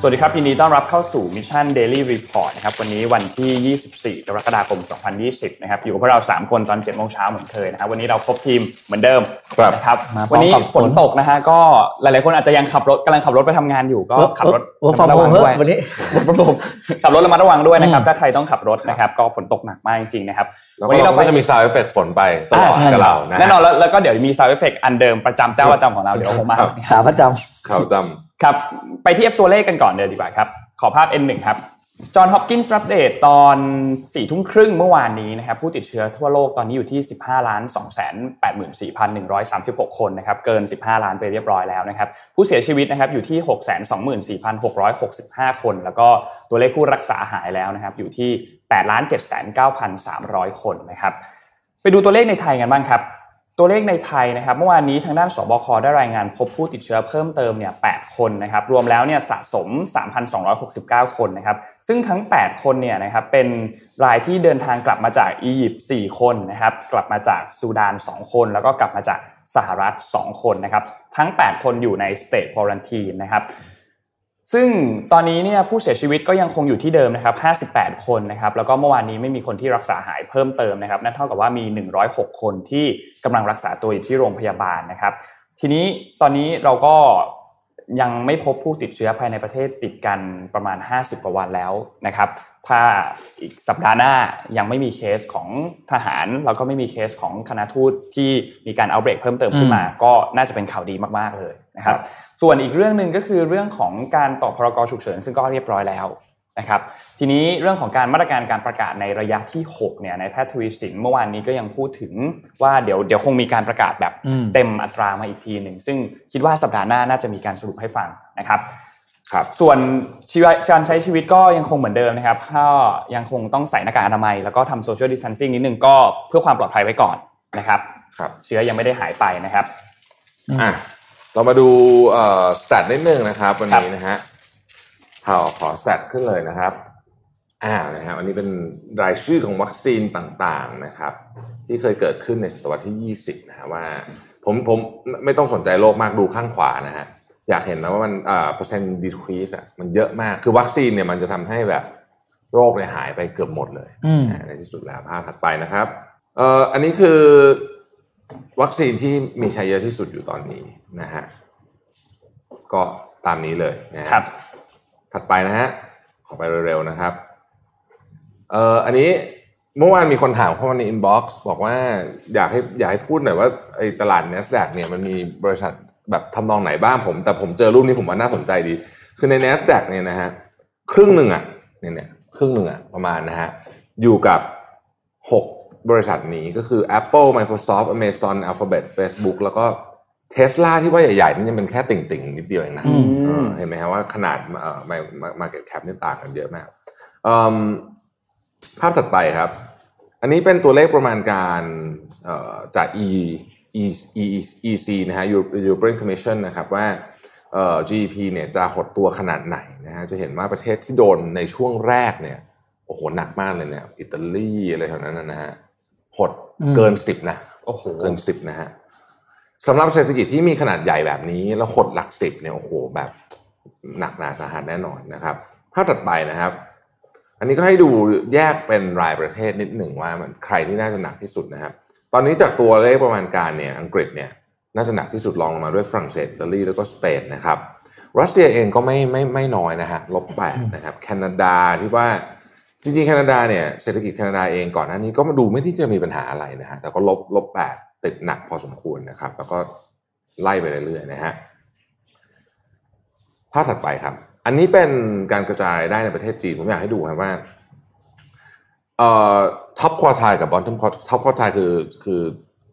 สวัสดีครับ ยินดีต้อนรับเข้าสู่ Mission Daily Report นะครับวันนี้วันที่ 24 กรกฎาคม 2020 นะครับอยู่กับพวกเรา 3 คนตอน7โมงเช้าเหมือนเคยนะครับวันนี้เราครบทีมเหมือนเดิมครับนะครับมาพร้อมวันนี้กับฝนตกนะฮะก็หลายๆคนอาจจะยังขับรถกำลังขับรถไปทำงานอยู่ก็ขับรถ work from home ระวังด้วยวันนี้รถผมขับรถระมัดระวังด้วยนะครับอืมถ้าใครต้องขับรถนะครับก็ฝนตกหนักมากจริงๆนะครับแล้ววันก็นี้เราเราไปก็จะมี sound effect ฝนไปตลอดอ่าใช่กับเรานะแน่นอนแล้วแล้วก็เดี๋ยวมี sound effect อันเดิมประจำเจ้าประจำของเราเดี๋ยวคงมาครับขาประจข่าวจ ครับ ไปเที่ F ตัวเลขกันก่อนเลยดีกว่าครับ ขอภาพ N1 ครับ Johns Hopkins อัปเดตตอน4ทุ่มครึ่งเมื่อวานนี้นะครับผู้ติดเชื้อทั่วโลกตอนนี้อยู่ที่ 15ล้าน2 8 4 1 3 6 คนนะครับเกิน 15 ล้านไปเรียบร้อยแล้วนะครับผู้เสียชีวิตนะครับอยู่ที่ 6 2 4 6 6 5 คน แล้วก็ตัวเลขผู้รักษาหายแล้วนะครับอยู่ที่8 7 9 3 0 0 คนนะครับไปดูตัวเลขในไทยกันบ้างครับ ตัวเลขในไทยนะครับเมื่อวานนี้ทางด้านสบคได้รายงานพบผู้ติดเชื้อเพิ่มเติมเนี่ย8คนนะครับรวมแล้วเนี่ยสะสม 3,269 คนนะครับซึ่งทั้ง 8 คนเนี่ยนะครับเป็นรายที่เดินทางกลับมาจากอียิปต์4คนนะครับกลับมาจากซูดาน 2 คน แล้วก็กลับมาจากสหรัฐ 2 คนนะครับทั้ง 8 คนอยู่ในสเต e ควอรันทีนะครับ ซึ่งตอนนี้เนี่ยผู้เสียชีวิตก็ยังคงอยู่ที่เดิมนะครับ 58 คนนะครับ แล้วก็เมื่อวานนี้ไม่มีคนที่รักษาหายเพิ่มเติมนะครับ นั่นเท่ากับว่ามี 106 คนที่กำลังรักษาตัวอยู่ที่โรงพยาบาลนะครับ ทีนี้ตอนนี้เราก็ยังไม่พบผู้ติดเชื้อภายในประเทศติดกันประมาณ 50 กว่าวันแล้วนะครับ ถ้าอีกสัปดาห์หน้ายังไม่มีเคสของทหาร แล้วก็ไม่มีเคสของคณะทูตที่มีการเอาเบรกเพิ่มเติมขึ้นมา ก็น่าจะเป็นข่าวดีมากๆเลยนะครับ ส่วนอีกเรื่องหนึ่งก็คือเรื่องของการต่อพรกฉุกเฉินซึ่งก็เรียบร้อยแล้วนะครับทีนี้เรื่องของการมาตรการการประกาศในระยะที่6เนี่ยในแพทย์ทวีสินเมื่อวานนี้ก็ยังพูดถึงว่าเดี๋ยวเดี๋ยวคงมีการประกาศแบบอืมเต็มอัตรามาอีกทีหนึ่งซึ่งคิดว่าสัปดาห์หน้าน่าจะมีการสรุปให้ฟังนะครับำครับส่วนชีวิตการใช้ชีวิตก็ยังคงเหมือนเดิมนะครับก็ยังคงต้องใส่หน้ากากอนามัยแล้วก็ทำโซเชียลดิส a ทนซิ่งนิดนึงก็เพื่อความปลอดภัยไว้ก่อนนะครับครับเชื้อยังไม่ได้หายไปนะครับอะ เรามาดูเอ่อ stat นิดนึงนะครับ วันนี้นะฮะขอขอ stat ขึ้นเลยนะครับอ่านะฮะวันนี้เป็นรายชื่อของวัคซีนต่างๆนะครับ ที่เคยเกิดขึ้นในศตวรรษที่ 20 นะฮะว่า ผมผมไม่ไม่ต้องสนใจโลกมากดูข้างขวานะฮะอยากเห็นนะว่ามันอ่าเปอร์เซ็นต์ decrease อะมันเยอะมากคือวัคซีนเนี่ยมันจะทำให้แบบโรคเนี่ยหายไปเกือบหมดเลยอืมอ่าในที่สุดแล้วภาพถัดไปนะครับเอ่ออันนี้คือ วัคซีนที่มีใช้เยอะที่สุดอยู่ตอนนี้นะฮะก็ตามนี้เลยนะฮะครับ ถัดไปนะฮะขอไปเร็วๆนะครับเอ่ออันนี้เมื่อวานมีคนถามเข้ามาใน inbox บอกว่าอยากให้อยากให้พูดหน่อยว่าไอ้ตลาด NASDAQ เนี่ยมันมีบริษัทแบบทำนองไหนบ้างผม แต่ผมเจอรูปนี้ผมว่าน่าสนใจดี คือใน N น s d a q เนี่ยนะฮะครึ่งหนึ่งอะเนี่ยเนี่ยครึ่งหนึ่งอะประมาณนะฮะอยู่กับหก บริษัทนี้ก็คือ Apple Microsoft Amazon Alphabet Facebook แล้วก็ Tesla ที่ว่าใหญ่ๆนี่ยังเป็นแค่ติ่งๆ นิดเดียวเองนะอืมเออเห็นไหมฮะว่าขนาดเอ่อ market cap นี่ต่างกันเยอะมากเอิ่มภาพถัดไปครับ อันนี้เป็นตัวเลขประมาณการเอ่อจาก E E E EC นะฮะ European Commission นะครับว่าเอ่อ GDP เนี่ยจะหดตัวขนาดไหนนะฮะจะเห็นว่าประเทศที่โดนในช่วงแรกเนี่ยโอ้โหหนักมากเลยเนี่ยอิตาลีอะไรแถวนั้นนะฮะ หดอืมเกินสิบนะโอ้โหเกินสิบนะฮะสำหรับเศรษฐกิจที่มีขนาดใหญ่แบบนี้ แล้วหดหลักสิบเนี่ยโอ้โหแบบหนักหนาสาหัสแน่นอนนะครับภาพถัดไปนะครับ อันนี้ก็ให้ดูแยกเป็นรายประเทศนิดหนึ่งว่ามันใครที่น่าจะหนักที่สุดนะครับ ตอนนี้จากตัวเลขประมาณการเนี่ยอังกฤษเนี่ยน่าจะหนักที่สุดรองลงมาด้วยฝรั่งเศสอิตาลีแล้วก็สเปนนะครับ รัสเซียเองก็ไม่ไม่ไม่น้อยนะฮะลบแปดนะครับ แคนาดาที่ว่า จริงๆแคนาดาเนี่ยเศรษฐกิจแคนาดาเองก่อนหน้านี้ก็มาดูไม่ที่จะมีปัญหาอะไรนะฮะแต่ก็ลบลบแปดติดหนักพอสมควรนะครับ แล้วก็ไล่ไปเรื่อยๆนะฮะภาพถัดไปครับ อันนี้เป็นการกระจายได้ในประเทศจีน ผมอยากให้ดูครับว่าเอ่อ top quartile กับ bottom top quartile คือคือ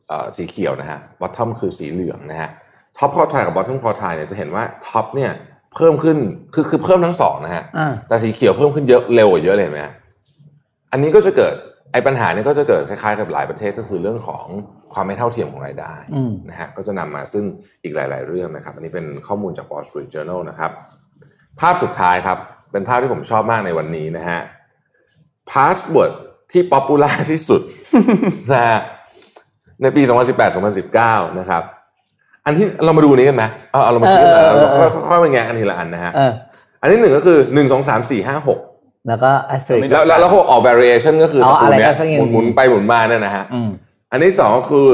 เอ่อสีเขียวนะฮะ bottom คือสีเหลืองนะฮะ top quartile กับ bottom quartile เนี่ยจะเห็นว่า top เนี่ย เพิ่มขึ้นคือคือเพิ่มทั้งสองนะฮะอ่าแต่สีเขียวเพิ่มขึ้นเยอะเร็วกว่าเยอะเลยเห็นไหมฮะอันนี้ก็จะเกิดไอ้ปัญหาเนี้ยก็จะเกิดคล้ายๆกับหลายประเทศก็คือเรื่องของความไม่เท่าเทียมของรายได้อืมนะฮะก็จะนำมาซึ่งอีกหลาย ๆ เรื่องนะครับ อันนี้เป็นข้อมูลจาก Wall Street Journal นะครับ ภาพสุดท้ายครับ เป็นภาพที่ผมชอบมากในวันนี้นะฮะ password ที่ popular ที่สุดนะฮะในปี 2018-2019 นะครับ อันที่เรามาดูนี้กันไหมเอาเอาเรามาคิดกันเออเออเราเออค่อยๆไปแงะกันทีละอันนะฮะเอออันที่หนึ่งก็คือหนึ่งสองสามสี่ห้าหกแล้วก็ asterisk แล้วแล้วแล้วเขาออก variation ก็คืออ๋อตระกูลเนี้อะไรยก็สักอย่างหมุนๆไปหมุนมาเนี่ยนะฮะอืมอันที่สองก็คือ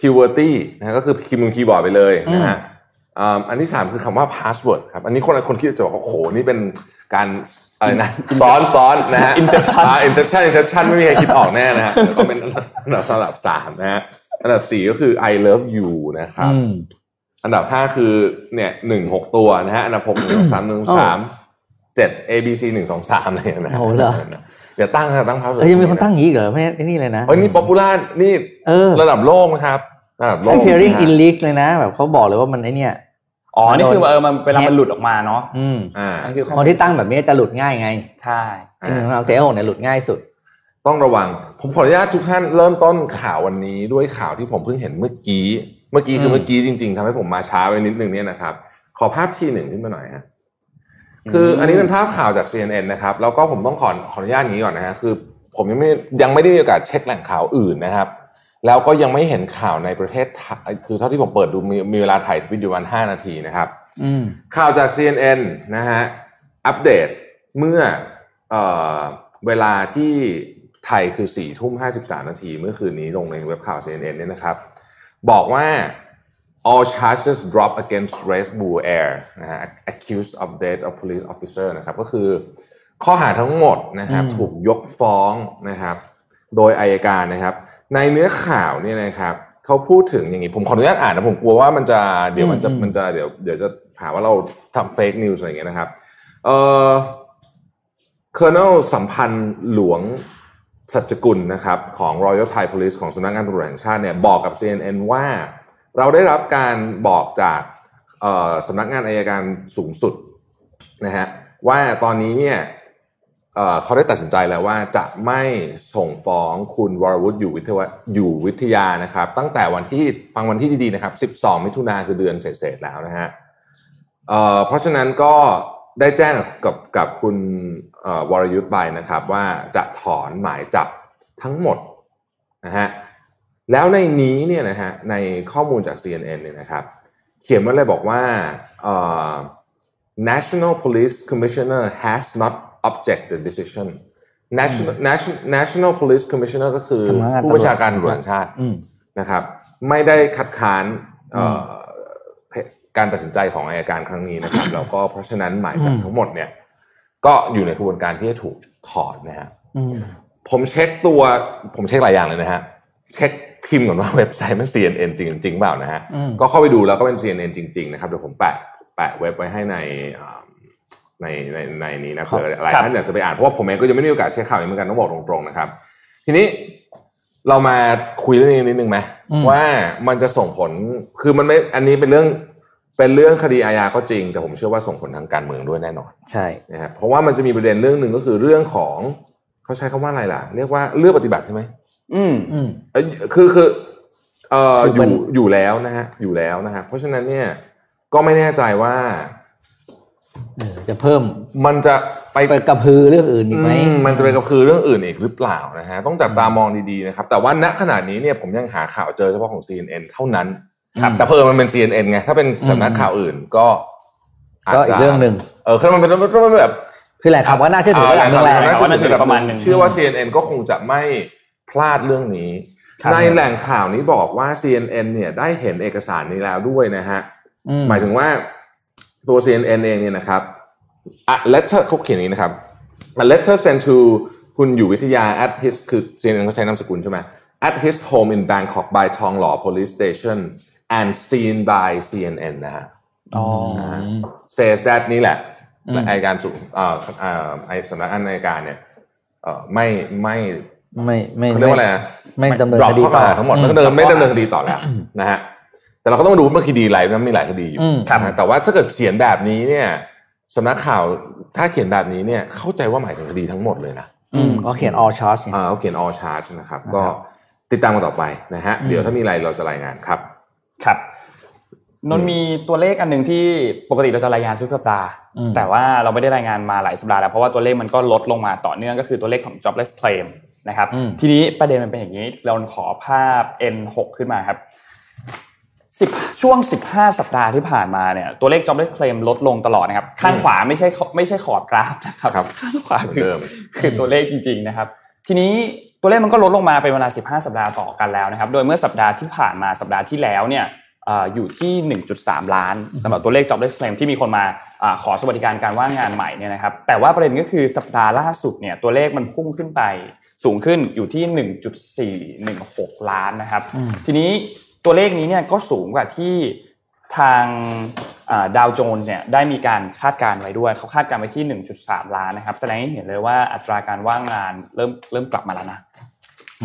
qwerty นะฮะก็คือคีย์มือคีย์บอร์ดไปเลยนะฮะอ่าอันที่สามคือคำว่า password ครับอันนี้คนคนคิดจะบอกว่าโอ้โหนี่เป็นการอะไรนะซ้อนซ้อนนะฮะ Inception อ่า inception inception ไม่มีใครคิดออกแน่นะฮะแล้วก็เป็นอันดับอันดับสามนะฮะ อันดับสี่ก็คือ I love you นะครับอืมอันดับห้าคือเนี่ยหนึ่งหกตัวนะฮะ อันดับหกหนึ่งสองสามหนึ่งสามเจ็ด A B C หนึ่งสองสามอะไรอย่างเงี้ยนะโอ้โหเหรอเดี๋ยวตั้งนะตั้ง password เอ้ยยังมีคนตั้งอย่างนี้อีกเหรอไม่ไอ้นี่เลยนะเอ้ยนี่ป๊อปปูล่านี่เออระดับโลกนะครับระดับโลก appearing นะฮะ in leaks เลยนะแบบเขาบอกเลยว่ามันไอเนี่ยอ๋อ นี่คือเออมันเวลามันหลุดออกมาเนาะ อืม อ่านั่นคือข้อคนที่ตั้งแบบนี้จะหลุดง่ายไง ใช่ไอ้หนึ่งของเราเสียหกเนี่ยหลุดง่ายสุด ต้องระวัง ผมขออนุญาตทุกท่านเริ่มต้นข่าววันนี้ด้วยข่าวที่ผมเพิ่งเห็นเมื่อกี้ เมื่อกี้คือมเมื่อกี้จริง ๆทำให้ผมมาช้าไปนิดนึงเนี่ยนะครับ ขอภาพทีหนึ่งขึ้นมาหน่อยฮะคืออันนี้เป็นภาพข่าวจาก CNN นะครับ แล้วก็ผมต้องขอขออนุญาตอย่างนี้ก่อนนะฮะคือ ผมยังไม่ยังไม่ได้มีโอกาสเช็คแหล่งข่าวอื่นนะครับ แล้วก็ยังไม่เห็นข่าวในประเทศไทยคือเท่าที่ผมเปิดดูมีมีเวลาถ่ายวิดีโอวันห้านาทีนะครับอืมข่าวจาก CNN นะฮะอัปเดตเมื่อเออเวลาที่ ไทยคือ4ี่ทุ่ม53นาทีเมื่อคืนนี้ลงในเว็บข่าว CNN เนี่ยนะครับ บอกว่า all charges drop against Red Bull Air นะฮะ accused of death of police officer นะครับ ก็คือข้อหาทั้งหมดนะครับอืมถูกยกฟ้องนะครับ โดยอายการนะครับ ในเนื้อข่าวเนี่ยนะครับเขาพูดถึงอย่างนี้ ผมขออนุญาตอ่านนะผมกลัวว่ามันจะเดี๋ยวมันจะอืมมันจะเดี๋ยวเดี๋ยวจะหาว่าเราทำเฟกนิวส์อะไรอย่างเงี้ยนะครับ เอ่อ Colonel สัมพันธ์หลวง สัจกุลนะครับของ Royal Thai Police ของสำนักงานตำรวจแห่งชาติเนี่ยบอกกับ CNN ว่า เราได้รับการบอกจากสำนักงานอายการสูงสุดนะฮะว่าตอนนี้เนี่ยเเขาได้ตัดสินใจแล้วว่าจะไม่ส่งฟ้องคุณวรวุฒิอยู่วิทยาอยู่วิทยานะครับ ตั้งแต่วันที่ฟังวันที่ดีๆนะครับ 12 มิถุนาคือเดือนเศษๆแล้วนะฮะเเพราะฉะนั้นก็ได้แจ้งกับกับคุณ วรยุทธ์ไปนะครับว่าจะถอนหมายจับทั้งหมดนะฮะแล้วในนี้เนี่ยนะฮะในข้อมูลจาก CNN เนี่ยนะครับ เขียนไว้เลยบอกว่าเอ่อ National Police Commissioner has not object the decision National National National Police Commissioner ก็คือสำนักงานตำรวจผู้บัญชาการตำรวจแห่งชาติอืมนะครับ ไม่ได้คัดค้านเอ่ออการตัดสินใจของอายการครั้งนี้นะครับ แล้วก็เพราะฉะนั้นหมายจับอืมทั้งหมดเนี่ย ก็อยู่ในกระบวนการที่จะถูกถอนนะฮะอืมผมเช็คตัวผมเช็คหลายอย่างเลยนะฮะเช็คพิมพ์ก่อนว่าเว็บไซต์มัน CNN จริงจริงเปล่านะฮะอืมก็เข้าไปดูแล้วก็เป็น CNN จริง ๆ นะครับเดี๋ยวผมแปะแปะเว็บไว้ให้ในอ่าในในในนี้นะเผื่อหลายท่านอยากจะไปอ่านเพราะว่าผมเองก็ยังไม่ได้มีโอกาสเช็คข่าวนี้เหมือนกันต้องบอกตรงๆนะครับ ทีนี้เรามาคุยเรื่องนี้นิดนึงไหมอืมว่ามันจะส่งผลคือมันไม่อันนี้เป็นเรื่อง เป็นเรื่องคดีอาญาก็จริง แต่ผมเชื่อว่าส่งผลทางการเมืองด้วยแน่นอนใช่นะครับเพราะว่ามันจะมีประเด็นเรื่องหนึ่งก็คือเรื่องของเขาใช้คำว่าอะไรล่ะ เรียกว่าเลือกปฏิบัติใช่ไหมอืมอืมเอ้ยคือคือเอ่อคืออมันยู่อยู่แล้วนะฮะอยู่แล้วนะฮะเพราะฉะนั้นเนี่ยก็ไม่แน่ใจว่าเออจะเพิ่มมันจะไปไปกระพือเรื่องอื่นอีกไหมอืมมันจะไปกระพือเรื่องอื่นอีกหรือเปล่านะฮะต้องจับตามองดีๆนะครับ แต่ว่าณขณะนี้เนี่ยผมยังหาข่าวเจอเฉพาะของ CNN เท่านั้นครับ แต่เพิ่มมันเป็น CNN ไงถ้าเป็นสำนักข่าวอื่นก็าจก็จะอีกเรื่องหนึ่งเออคือมันเป็นมันเป็นแบบคือแหล่งข่าวว่าน่าเชื่อถือระดับหนึ่งแหละแหล่งข่าวว่าน่าเชื่อถือประมาณหนึ่งเชื่อว่า CNN ก็คงจะไม่พลาดเรื่องนี้ครับในแหล่งข่าวนี้บอกว่า CNN เนี่ยได้เห็นเอกสารนี้แล้วด้วยนะฮะอืมหมายถึงว่าตัว CNN เองเนี่ยนะครับอะ letter เขาเขียนอย่างนี้นะครับ a letter sent to คุณอยู่วิทยา at his คือ CNN เขาใช้นามสกุลใช่ไหม at his home in Bangkok by Tong Law Police Station and seen by CNN นะฮะอ๋อ says that นี่แหละอืมอายการสุเอ่อเอ่อไอสำนักงานอัยการเนี่ยเอ่อไม่ไม่ไม่ไม่เขาเรียกว่าอะไรนะไม่ดำเนินดรอคปดีข้อต่อหาทั้งหมดอืไม่ดำเนินไม่ดำเนินคดีต่อแล้วนะฮะแต่เราก็ต้องมาดูว่าคดีอะไรนะมีหลายคดีอยู่อืมนะฮะแต่ว่าถ้าเกิดเขียนแบบนี้เนี่ยสำนักข่าวถ้าเขียนแบบนี้เนี่ยเข้าใจว่าหมายถึงคดีทั้งหมดเลยนะอืมเขาเขียน all charge ไงอ่าเขาเขียน all charge นะครับนะครับก็ติดตามกันต่อไปนะฮะอืมเดี๋ยวถ้ามีอะไรเราจะรายงานครับ ครับนนท์มีตัวเลขอันหนึ่งที่ปกติเราจะรายงานทุกสัปดาห์อืมแต่ว่าเราไม่ได้รายงานมาหลายสัปดาห์แล้วเพราะว่าตัวเลขมันก็ลดลงมาต่อเนื่องก็คือตัวเลขของ jobless claim นะครับอืมทีนี้ประเด็นมันเป็นอย่างนี้ เราขอภาพ N6 ขึ้นมาครับสิบช่วง 15 สัปดาห์ที่ผ่านมาเนี่ยตัวเลข jobless claim ลดลงตลอดนะครับ ข้างขวาไม่ใช่ไม่ใช่ขอบกราฟนะครับครับข้างขวาเหมือนคือเดิมคือตัวเลขจริง ๆนะครับ ทีนี้ ตัวเลขมันก็ลดลงมาเป็นเวลา 15 สัปดาห์ต่อกันแล้วนะครับ โดยเมื่อสัปดาห์ที่ผ่านมาสัปดาห์ที่แล้วเนี่ยเอ่ออยู่ที่ 1.3 ล้านสำหรับตัวเลข jobless claim ที่มีคนมาอาขอสวัสดิการการว่างงานใหม่เนี่ยนะครับ แต่ว่าประเด็นก็คือสัปดาห์ล่าสุดเนี่ยตัวเลขมันพุ่งขึ้นไปสูงขึ้นอยู่ที่ 1.416 ล้านนะครับอืมทีนี้ตัวเลขนี้เนี่ยก็สูงกว่าที่ทางดาวโจนส์เนี่ยได้มีการคาดการณ์ไว้ด้วยเขาคาดการณ์ไว้ที่ 1.3 ล้านนะครับ แสดงให้เห็นเลยว่าอัตราการว่างงานเริ่มเริ่มกลับมาแล้วนะ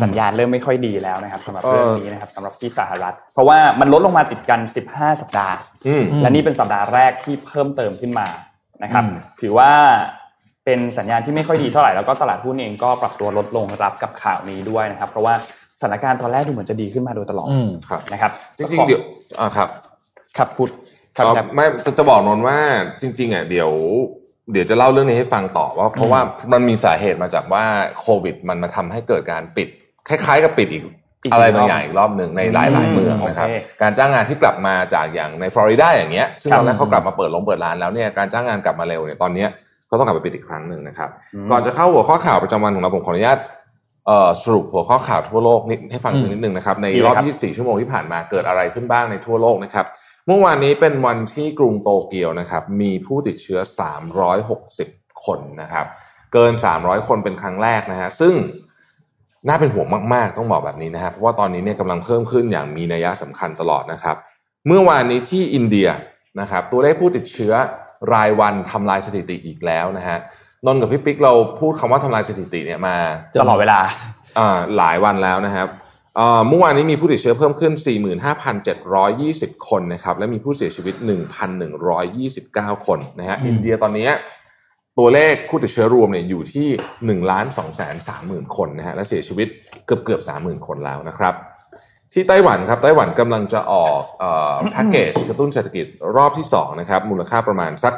สัญญาณเริ่มไม่ค่อยดีแล้วนะครับสำหรับเออเรื่องนี้นะครับสำหรับที่สหรัฐ เพราะว่ามันลดลงมาติดกัน 15 สัปดาห์อืมและนี่เป็นสัปดาห์แรกที่เพิ่มเติมขึ้นมานะครับอืมถือว่าเป็นสัญญาณที่ไม่ค่อยดีเท่าไหร่แล้วก็ตลาดหุ้นเองก็ปรับตัวลดลงรับกับข่าวนี้ด้วยนะครับ เพราะว่าสถานการณ์ตอนแรกดูเหมือนจะดีขึ้นมาโดยตลอดอืมครับนะครับ จริงๆเดี๋ยวอ่าครับครับพุทธครับเอ่อครับไม่จะจะบอกนนท์ว่าจริงๆอะเดี๋ยวเดี๋ยวจะเล่าเรื่องนี้ให้ฟังต่อว่าเพราะว่ามันมีสาเหตุมาจากว่าโควิด มันมาทำให้เกิดการปิด คล้ายๆกับปิดอีกอีกอะไรรอบบางอย่างอีกรอบหนึ่งในหลายๆเมืองนะครับโอเคการจ้างงานที่กลับมาจากอย่างในฟลอริดาอย่างเงี้ยซึ่งครับตอนแรกเขากลับมาเปิดลงเปิดร้านแล้วเนี่ยการจ้างงานกลับมาเร็วเนี่ยตอนเนี้ยก็ต้องกลับไปปิดอีกครั้งหนึ่งนะครับก่อนจะเข้าหัวข้อข่าวประจำวันของเราผมขออนุญาตเอ่อสรุปหัวข้อข่าวทั่วโลกนิดให้ฟังสักนิดหนึ่งนะครับในดีเลยรอบครับ24 ชั่วโมงที่ผ่านมาเกิดอะไรขึ้นบ้างในทั่วโลกนะครับเมื่อวานนี้เป็นวันที่กรุงโตเกียวนะครับมีผู้ติดเชื้อ 360 คนนะครับเกิน 300 คนเป็นครั้งแรกนะฮะซึ่ง น่าเป็นห่วงมากๆ ต้องบอกแบบนี้นะครับเพราะว่าตอนนี้เนี่ยกำลังเพิ่มขึ้นอย่างมีนัยสำคัญตลอดนะครับ เมื่อวานนี้ที่อินเดียนะครับ ตัวเลขผู้ติดเชื้อรายวันทำลายสถิติอีกแล้วนะฮะนนท์กับพี่ปิ๊กเราพูดคำว่าทำลายสถิติเนี่ยมาตลอดเวลาอ่าหลายวันแล้วนะครับเอ่อเมื่อวานนี้มีผู้ติดเชื้อเพิ่มขึ้น 45,720 คนนะครับ และมีผู้เสียชีวิต 1,129 คนนะฮะอืมอินเดียตอนนี้ ตัวเลขผู้ติดเชื้อรวมเนี่ยอยู่ที่1ล้าน2แสน30,000คนนะฮะและเสียชีวิตเกือบเกือบ30,000คนแล้วนะครับ ที่ไต้หวันครับไต้หวันกำลังจะออกแพ็กเกจกระตุ้นเศรษฐกิจรอบที่2นะครับมูลค่าประมาณสัก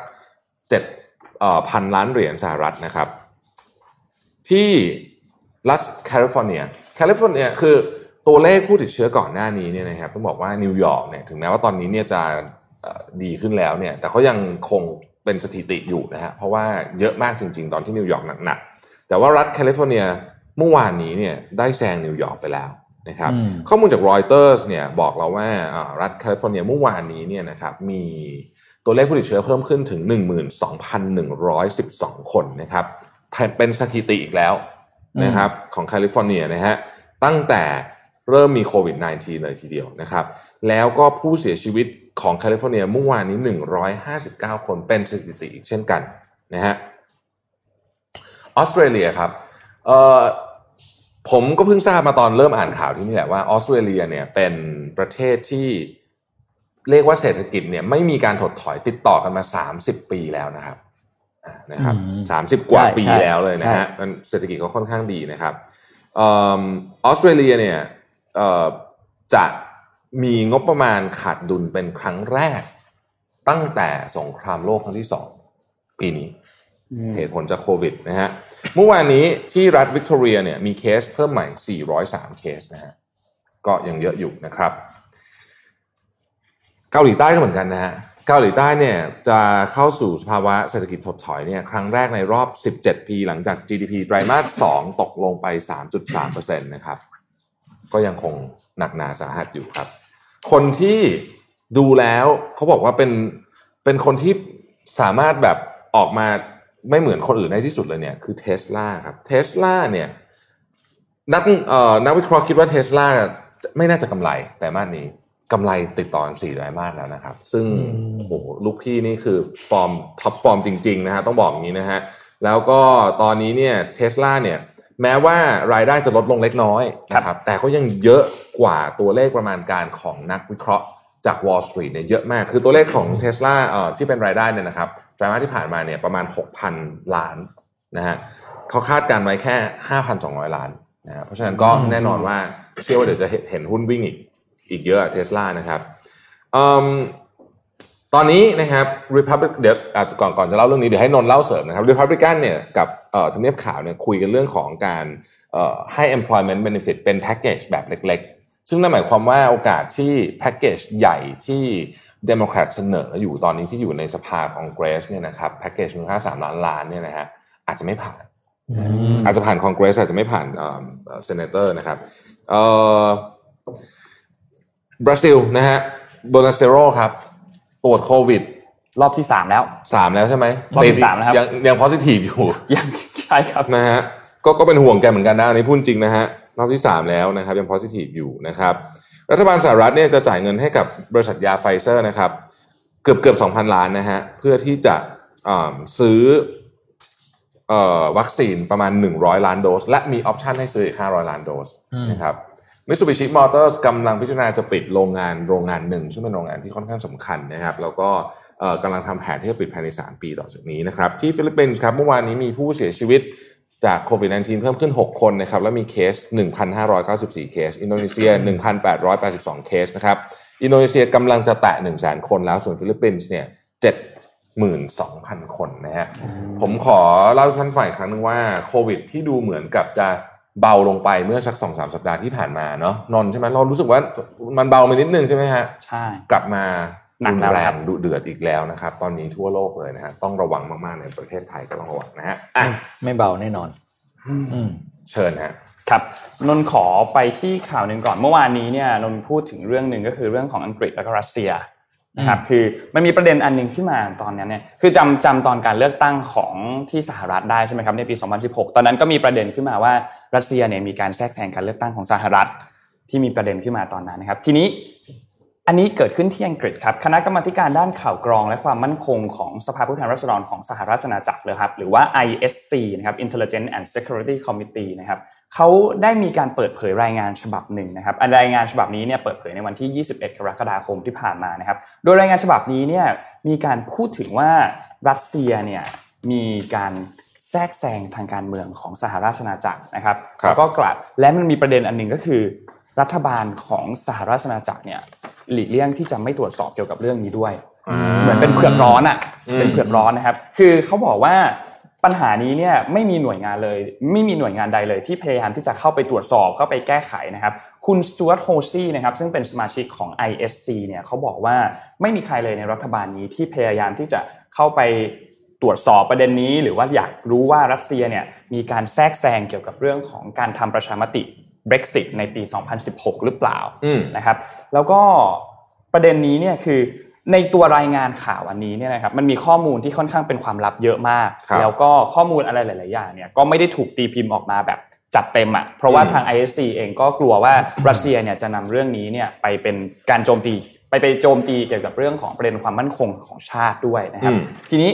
เอ่อพันล้านเหรียญสหรัฐนะครับ ที่รัฐแคลิฟอร์เนียแคลิฟอร์เนียคือตัวเลขผู้ติดเชื้อก่อนหน้านี้เนี่ยนะครับต้องบอกว่านิวยอร์กเนี่ยถึงแม้ว่าตอนนี้เนี่ยจะดีขึ้นแล้วเนี่ยแต่เขายังคง เป็นสถิติอยู่นะฮะเพราะว่าเยอะมากจริง ๆ ตอนที่นิวยอร์กหนักๆแต่ว่ารัฐแคลิฟอร์เนียเมื่อวานนี้เนี่ยได้แซงนิวยอร์กไปแล้วนะครับอืมข้อมูลจากรอยเตอร์สเนี่ยบอกเราว่าอ่ารัฐแคลิฟอร์เนียเมื่อวานนี้เนี่ยนะครับมีตัวเลขผู้ติดเชื้อเพิ่มขึ้นถึง 12,112 คนนะครับเป็นสถิติอีกแล้วนะครับของแคลิฟอร์เนียนะฮะตั้งแต่เริ่มมีโควิด -19 เลยทีเดียวนะครับ แล้วก็ผู้เสียชีวิต ของแคลิฟอร์เนียเมื่อวานนี้ 159 คนเป็นสถิติอีกเช่นกันนะฮะออสเตรเลียครับเอ่อผมก็เพิ่งทราบมาตอนเริ่มอ่านข่าวที่นี่แหละว่าออสเตรเลียเนี่ยเป็นประเทศที่เรียกว่าเศรษฐกิจเนี่ยไม่มีการถดถอยติดต่อกันมา 30 ปีแล้วนะครับอ่านะครับอืมสามสิบกว่าใช่ปีใช่แล้วเลยนะฮะใช่มันเศรษฐกิจก็ค่อนข้างดีนะครับเอมออสเตรเลียเนี่ยเอ่อจะ มีงบประมาณขาดดุลเป็นครั้งแรก ตั้งแต่สงครามโลกครั้งที่สองปีนี้เหตุผลจากโควิดนะฮะเมื่อวานนี้ที่รัฐวิกตอเรียเนี่ยมีเคสเพิ่มใหม่ 403 เคสนะฮะก็ยังเยอะอยู่นะครับ เกาหลีใต้ก็เหมือนกันนะฮะเกาหลีใต้เนี่ยจะเข้าสู่สภาวะเศรษฐกิจถดถอยเนี่ยครั้งแรกในรอบ 17 ปีหลังจาก GDP ไตรมาส 2 ตกลงไป 3.3%นะครับ ก็ยังคงหนักหนาสาหัสอยู่ครับ คนที่ดูแล้วเขาบอกว่าเป็นเป็นคนที่สามารถแบบออกมาไม่เหมือนคนอื่นได้ที่สุดเลยเนี่ยคือเทสลาครับเทสลาเนี่ยนักเอ่อนักวิเคราะห์คิดว่าเทสลาไม่น่าจะกำไรแต่มาสนี้กำไรติดต่อกันสี่ไตรมาสแล้วนะครับ ซึ่งอืมโอ้โหลูกพี่นี่คือฟอร์ม top form จริง ๆ นะฮะต้องบอกอย่างนี้นะฮะแล้วก็ตอนนี้เนี่ยเทสลาเนี่ย แม้ว่ารายได้จะลดลงเล็กน้อยนะครับแต่ก็ยังเยอะกว่าตัวเลขประมาณการของนักวิเคราะห์จาก Wall Street เนี่ยเยอะมาก คือตัวเลขของ Tesla เอ่อที่เป็นรายได้เนี่ยนะครับไตรมาสที่ผ่านมาเนี่ยประมาณ 6,000 ล้านนะฮะเขาคาดการณ์ไว้แค่ 5,200 ล้านนะฮะเพราะฉะนั้นก็อืมแน่นอนว่าเชื่อว่าเดี๋ยวจะเห็นเห็นหุ้นวิ่งอีกอีกเยอะเทสลานะครับอืม ตอนนี้นะครับ Republic เดี๋ยวก่อนก่อนจะเล่าเรื่องนี้เดี๋ยวให้นนเล่าเสริมนะครับ Republican เนี่ยกับทำเนียบขาวเนี่ยคุยกันเรื่องของการให้ employment benefit เป็น package แบบเล็กๆ ซึ่งนั่นหมายความว่าโอกาสที่ package ใหญ่ที่ Democrat เสนออยู่ตอนนี้ที่อยู่ในสภาของเกรสเนี่ยนะครับ package มูลค่า3ล้านล้านเนี่ยนะฮะอาจจะไม่ผ่านอาจจะผ่านคอนเกรสอาจจะไม่ผ่านsenator นะครับบราซิลนะฮะโบลโซนาโรครับ ตรวจโควิด รอบที่สามแล้วสามแล้วใช่ไหมรอบที่สามแล้วครับยังยัง positive อยู่ยังใช่ครับนะฮะก็ก็เป็นห่วงแกเหมือนกันนะอันนี้พูดจริงนะฮะรอบที่สามแล้วนะครับ ยัง positive อยู่นะครับ รัฐบาลสหรัฐเนี่ยจะจ่ายเงินให้กับบริษัทยาไฟเซอร์นะครับ เกือบเกือบสองพันล้านนะฮะเพื่อที่จะอ่าซื้อเอ่อวัคซีนประมาณ 100 ล้านโดส และมี option ให้ซื้ออีก 500 ล้านโดสอืมนะครับ มิตซูบิชิมอเตอร์สกำลังพิจารณาจะปิดโรงงานโรงงานหนึ่ง ซึ่งเป็นโรงงานที่ค่อนข้างสำคัญนะครับ แล้วก็กำลังทำแผนที่จะปิดภายใน 3 ปีต่อจากนี้นะครับ ที่ฟิลิปปินส์ครับเมื่อวานนี้มีผู้เสียชีวิตจากโควิด -19 เพิ่มขึ้น 6 คนนะครับ แล้วมีเคส 1,594 เคส อินโดนีเซีย 1,882 เคสนะครับ อินโดนีเซียกำลังจะแตะ 1 0 0 0 0 0 คนแล้ว ส่วนฟิลิปปินส์เนี่ย72,000 คนนะฮะ ผมขอเล่าท่านฟังอีกครั้งหนึงว่าโควิดที่ดูเหมือนกับจะ เบาลงไปเมื่อสักสองสามสัปดาห์ที่ผ่านมาเนาะนนท์ใช่ไหมเรารู้สึกว่ามันเบาไปนิดนึงใช่ไหมฮะใช่กลับมาหนักรุนแล้วแรครังบดุเดือดอีกแล้วนะครับ ตอนนี้ทั่วโลกเลยนะฮะต้องระวังมากๆในประเทศไทยก็ต้องระวังนะฮะอะไม่เบาแน่นอน อืมเชิญฮะครับนนท์ขอไปที่ข่าวหนึ่งก่อนเมื่อวานนี้เนี่ยนนท์พูดถึงเรื่องหนึ่งก็คือเรื่องของอังกฤษและก็รัสเซียนะครับคือมันมีประเด็นอันหนึ่งขึ้นมาตอนนั้นเนี่ยคือจำจำตอนการเลือกตั้งของที่สหรัฐได้ใช่ไหมครับในปี 2016 ตอนนั้นก็มีประเด็นขึ้นมาว่า รัสเซียเนี่ยมีการแทรกแซงการเลือกตั้งของสหรัฐที่มีประเด็นขึ้นมาตอนนั้นนะครับ ทีนี้อันนี้เกิดขึ้นที่อังกฤษครับคณะกรรมการด้านข่าวกรอง และความมั่นคงของสภาผู้แทนราษฎรของสหราชอาณาจักรเลยครับหรือว่า ISC นะครับ Intelligence and Security Committee นะครับเขาได้มีการเปิดเผยรายงานฉบับหนึ่งนะครับรายงานฉบับนี้เนี่ยเปิดเผยในวันที่ 21 กรกฎาคมที่ผ่านมานะครับ โดยรายงานฉบับนี้เนี่ยมีการพูดถึงว่ารัสเซียเนี่ยมีการ แทรกแซงทางการเมืองของสหราชอาณาจักรนะครับครับแล้วก็กลับและมันมีประเด็นอันหนึ่งก็คือ รัฐบาลของสหราชอาณาจักรเนี่ยหลีกเลี่ยงที่จะไม่ตรวจสอบเกี่ยวกับเรื่องนี้ด้วย เหมือนเป็นเผือกร้อนอะอืมเป็นเผือกร้อนนะครับ คือเขาบอกว่าปัญหานี้เนี่ยไม่มีหน่วยงานเลย ไม่มีหน่วยงานใดเลย ที่พยายามที่จะเข้าไปตรวจสอบเข้าไปแก้ไขนะครับ คุณส t ู a r t โฮซี่นะครับซึ่งเป็นสมาชิกของ ISC เนี่ยเขาบอกว่าไม่มีใครเลยในรัฐบาลนี้ที่พยายามที่จะเข้าไป ตรวจสอบประเด็นนี้ หรือว่าอยากรู้ว่ารัสเซียเนี่ยมีการแทรกแซงเกี่ยวกับเรื่องของการทำประชามติ Brexit ในปี 2016 หรือเปล่าอืมนะครับ แล้วก็ประเด็นนี้เนี่ยคือในตัวรายงานข่าวอันนี้เนี่ยนะครับมันมีข้อมูลที่ค่อนข้างเป็นความลับเยอะมากครับแล้วก็ข้อมูลอะไรหลาย ๆ อย่างเนี่ยก็ไม่ได้ถูกตีพิมพ์ออกมาแบบจัดเต็มอะเพราะว่าอืมทาง ISC เองก็กลัวว่ารัสเซียเนี่ยจะนำเรื่องนี้เนี่ยไปเป็นการโจมตีไปไปโจมตีเกี่ยวกับเรื่องของประเด็นความมั่นคงของชาติด้วยนะครับอืมทีนี้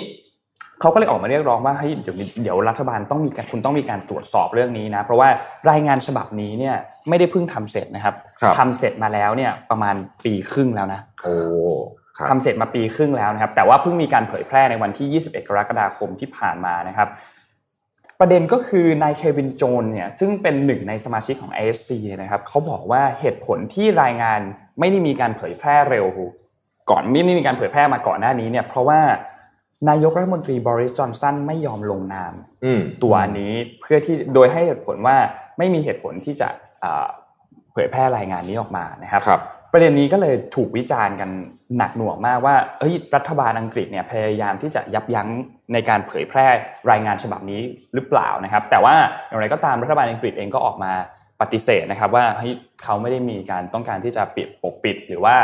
เขาก็เลยออกมาเรียกร้องว่าให้เดี๋ยวมีเดี๋ยวรัฐบาลต้องมีการคุณต้องมีการตรวจสอบเรื่องนี้นะ เพราะว่ารายงานฉบับนี้เนี่ยไม่ได้เพิ่งทำเสร็จนะครับครับทำเสร็จมาแล้วเนี่ยประมาณปีครึ่งแล้วนะโอ้ครับทำเสร็จมาปีครึ่งแล้วนะครับ แต่ว่าเพิ่งมีการเผยแพร่ในวันที่ 21 กรกฎาคมที่ผ่านมานะครับ ประเด็นก็คือนายเควินโจนเนี่ยซึ่งเป็นหนึ่งในสมาชิกของ ISC เนี่ยนะครับเขาบอกว่าเหตุผลที่รายงานไม่ได้มีการเผยแพร่เร็วก่อนไม่ได้มีการเผยแพร่มาก่อนหน้านี้เนี่ยเพราะว่า นายกรัฐมนตรีบริสจอนสันไม่ยอมลงนามอืมตัวนี้เพื่อที่โดยให้เหตุผลว่าไม่มีเหตุผลที่จะอ่าเผยแพร่รายงานนี้ออกมานะครับครับประเด็นนี้ก็เลยถูกวิจารณ์กันหนักหน่วงมากว่าเอ้ยรัฐบาลอังกฤษเนี่ยพยายามที่จะยับยั้งในการเผยแพร่รายงานฉบับนี้หรือเปล่านะครับ แต่ว่าอย่างไรก็ตามรัฐบาลอังกฤษเองก็ออกมาปฏิเสธนะครับว่าเฮ้ยเขาไม่ได้มีการต้องการที่จะปิดปกปิด หรือว่า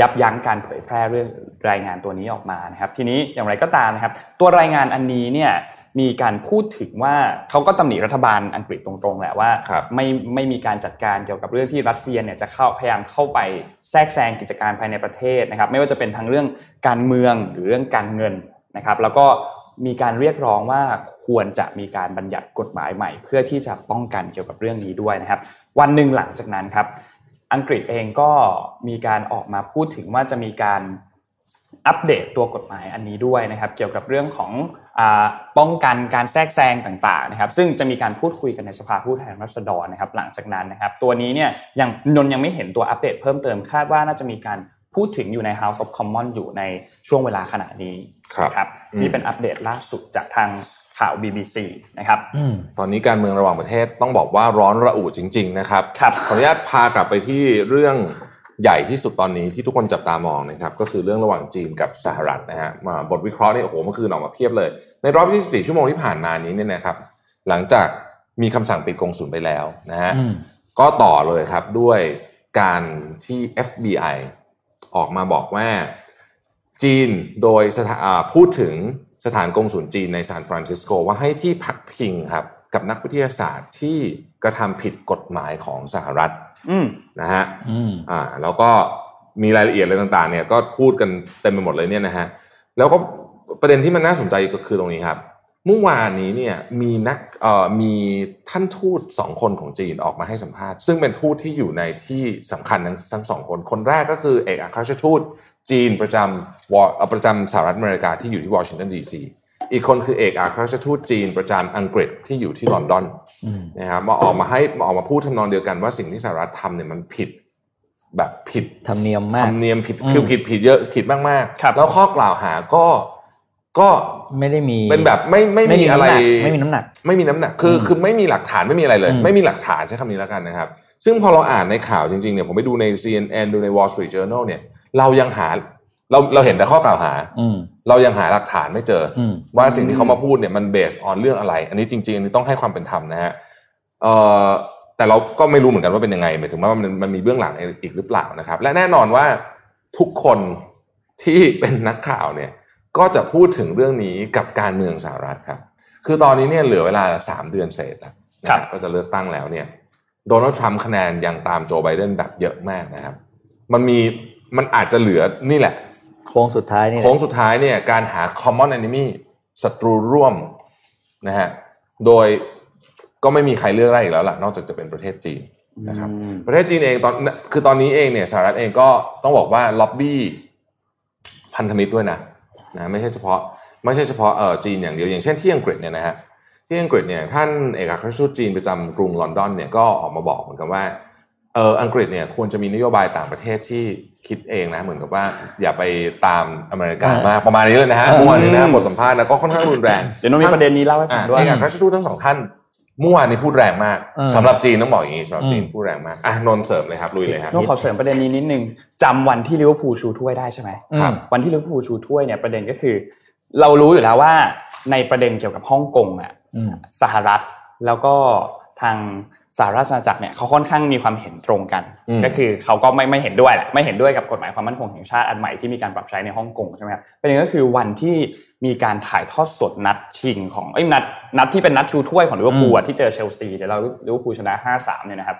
ยับยั้งการเผยแพร่เรื่องรายงานตัวนี้ออกมานะครับ ทีนี้อย่างไรก็ตามนะครับ ตัวรายงานอันนี้เนี่ยมีการพูดถึงว่าเขาก็ตำหนิรัฐบาลอังกฤษตรงๆแหละว่าครับไม่ไม่มีการจัดการเกี่ยวกับเรื่องที่รัสเซียเนี่ยจะเข้าพยายามเข้าไปแทรกแซงกิจการภายในประเทศนะครับ ไม่ว่าจะเป็นทั้งเรื่องการเมืองหรือเรื่องการเงินนะครับ แล้วก็มีการเรียกร้องว่าควรจะมีการบัญญัติกฎหมายใหม่ เพื่อที่จะป้องกันเกี่ยวกับเรื่องนี้ด้วยนะครับ วันหนึ่งหลังจากนั้นครับ อังกฤษเองก็มีการออกมาพูดถึงว่าจะมีการอัปเดตตัวกฎหมายอันนี้ด้วยนะครับ เกี่ยวกับเรื่องของอาป้องกันการแทรกแซงต่างๆนะครับ ซึ่งจะมีการพูดคุยกันในสภาผู้แทนราษฎรนะครับ หลังจากนั้นนะครับ ตัวนี้เนี่ยยังนนยังไม่เห็นตัวอัปเดตเพิ่มเติมคาดว่าน่าจะมีการพพูดถึงอยู่ใน House of Commons อยู่ในช่วงเวลาขณะนี้ครับนะครับอืมนี่เป็นอัปเดตล่าสุดจากทาง ข่าว BBC นะครับอืมตอนนี้การเมืองระหว่างประเทศต้องบอกว่าร้อนระอุจริง ๆ นะครับครับขออนุญาตพากลับไปที่เรื่องใหญ่ที่สุดตอนนี้ที่ทุกคนจับตามองนะครับก็คือเรื่องระหว่างจีนกับสหรัฐนะฮะมาบทวิเคราะห์นี่โอ้โหเมื่อคืนออกมาเพียบเลย ในรอบ24ชั่วโมงที่ผ่านมานี้เนี่ยนะครับ หลังจากมีคำสั่งปิดกงสุลไปแล้วนะฮะอืมก็ต่อเลยครับด้วยการที่ FBI ออกมาบอกว่า จีนโดยสถาอ่าพูดถึง สถานกงสุลจีนในซานฟรานซิสโกว่าให้ที่พักพิงครับกับนักวิทยาศาสตร์ที่กระทำผิดกฎหมายของสหรัฐอืมนะฮะอืมอ่าแล้วก็มีรายละเอียดอะไรต่างๆ เนี่ยก็พูดกันเต็มไปหมดเลยเนี่ยนะฮะแล้วก็ประเด็นที่มันน่าสนใจก็คือตรงนี้ครับเมื่อวานนี้เนี่ยมีนักเอ่อมีท่านทูตสองคนของจีนออกมาให้สัมภาษณ์ ซึ่งเป็นทูตที่อยู่ในที่สำคัญทั้งทั้งสองคน คนแรกก็คือเอกอัครราชทูต จีนประจำวอเอ่อประจำสหรัฐอเมริกาที่อยู่ที่วอชิงตันดีซีอีกคนคือเอกอัครราชทูตจีนประจำอังกฤษที่อยู่ที่ลอนดอนอืมนะครับมาออกมาให้มาออกมาพูดทำนองเดียวกันว่าสิ่งที่สหรัฐทำเนี่ยมันผิดแบบผิดธรรมเนียมมากธรรมเนียมผิดอืมคือผิดผิดเยอะผิดมากๆครับแล้วข้อกล่าวหาก็ก็ไม่ได้มีเป็นแบบไม่ไม่มีอะไรไม่มีน้ำหนัก ไม่มีน้ำหนักคืออืมคือไม่มีหลักฐานไม่มีอะไรเลยอืมไม่มีหลักฐานใช้คำนี้แล้วกันนะครับ ซึ่งพอเราอ่านในข่าวจริงๆเนี่ยผมไปดูใน CNN ดูใน Wall Street Journal เนี่ย เรายังหาเราเราเห็นแต่ข้อกล่าวหาอืมเรายังหาหลักฐานไม่เจออมว่าสิ่งที่เขามาพูดเนี่ยมันเบสออนเรื่องอะไร อันนี้จริงๆอันนี้ต้องให้ความเป็นธรรมนะฮะเอ่อแต่เราก็ไม่รู้เหมือนกันว่าเป็นยังไงหมายถึงว่ามันมันมีเบื้องหลังอีกหรือเปล่านะครับ และแน่นอนว่าทุกคนที่เป็นนักข่าวเนี่ย ก็จะพูดถึงเรื่องนี้กับการเมืองสหรัฐครับ คือตอนนี้เนี่ยเหลือเวลาสามเดือนเศษแล้วนะก็จะเลือกตั้งแล้วเนี่ยโดนัลด์ทรัมป์คะแนนยังตามโจไบเดนแบบเยอะมากนะครับ มันมี มันอาจจะเหลือนี่แหละ โค้งสุดท้ายนี่แหละโค้งสุดท้ายเนี่ยการหา common enemy ศัตรูร่วมนะฮะโดยก็ไม่มีใครเลือกได้อีกแล้วล่ะ นอกจากจะเป็นประเทศจีนนะครับอืมประเทศจีนเองตอนคือตอนนี้เองเนี่ยสหรัฐเองก็ต้องบอกว่าล็อบบี้พันธมิตรด้วยนะนะไม่ใช่เฉพาะไม่ใช่เฉพาะเออจีนอย่างเดียวอย่างเช่นที่อังกฤษเนี่ยนะฮะที่อังกฤษเนี่ยท่านเอกอัครราชทูตจีนประจำกรุงลอนดอนเนี่ยก็ออกมาบอกเหมือนกันว่า เอออังกฤษเนี่ยควรจะมีนโยบายต่างประเทศที่คิดเองนะเหมือนกับว่าอย่าไปตามอเมริกามากประมาณนี้เลยนะฮะเมื่อวานนี้นะฮะบทสัมภาษณ์นะก็ค่อนข้างรุนแรงเดี๋ยวน้องมีประเด็นนี้เล่าให้ฟังด้วยเอกอัครราชทูตทั้งสองท่านเมื่อวานนี้พูดแรงมากเออสำหรับจีนต้องบอกอย่างนี้สำหรับจีนอืมพูดแรงมากอะนนท์เสริมเลยครับลุยเลยครับน้องขอเสริมประเด็นนี้นิดนึงจำวันที่ลิเวอร์พูลชูถ้วยได้ใช่ไหมครับวันที่ลิเวอร์พูลชูถ้วยเนี่ยประเด็นก็คือ เรารู้อยู่แล้วว่าในประเด็นเกี่ยวกับฮ่องกงอะอืมสหรัฐแล้วก็ทาง สหราชอาณาจักรเนี่ยเขาค่อนข้างมีความเห็นตรงกันอืมก็คือเขาก็ไม่ไม่เห็นด้วยแหละไม่เห็นด้วยกับกฎหมายความมั่นคงแห่งชาติอันใหม่ที่มีการปรับใช้ในฮ่องกงใช่ไหมครับประเด็นก็คือวันที่มีการถ่ายทอดสดนัดชิงของเอ้ยนัดนัดที่เป็นนัดชูถ้วยของลิเวอร์พูลอะที่เจอเชลซีเดี๋ยวเราลิเวอร์พูลชนะ5-3เนี่ยนะครับ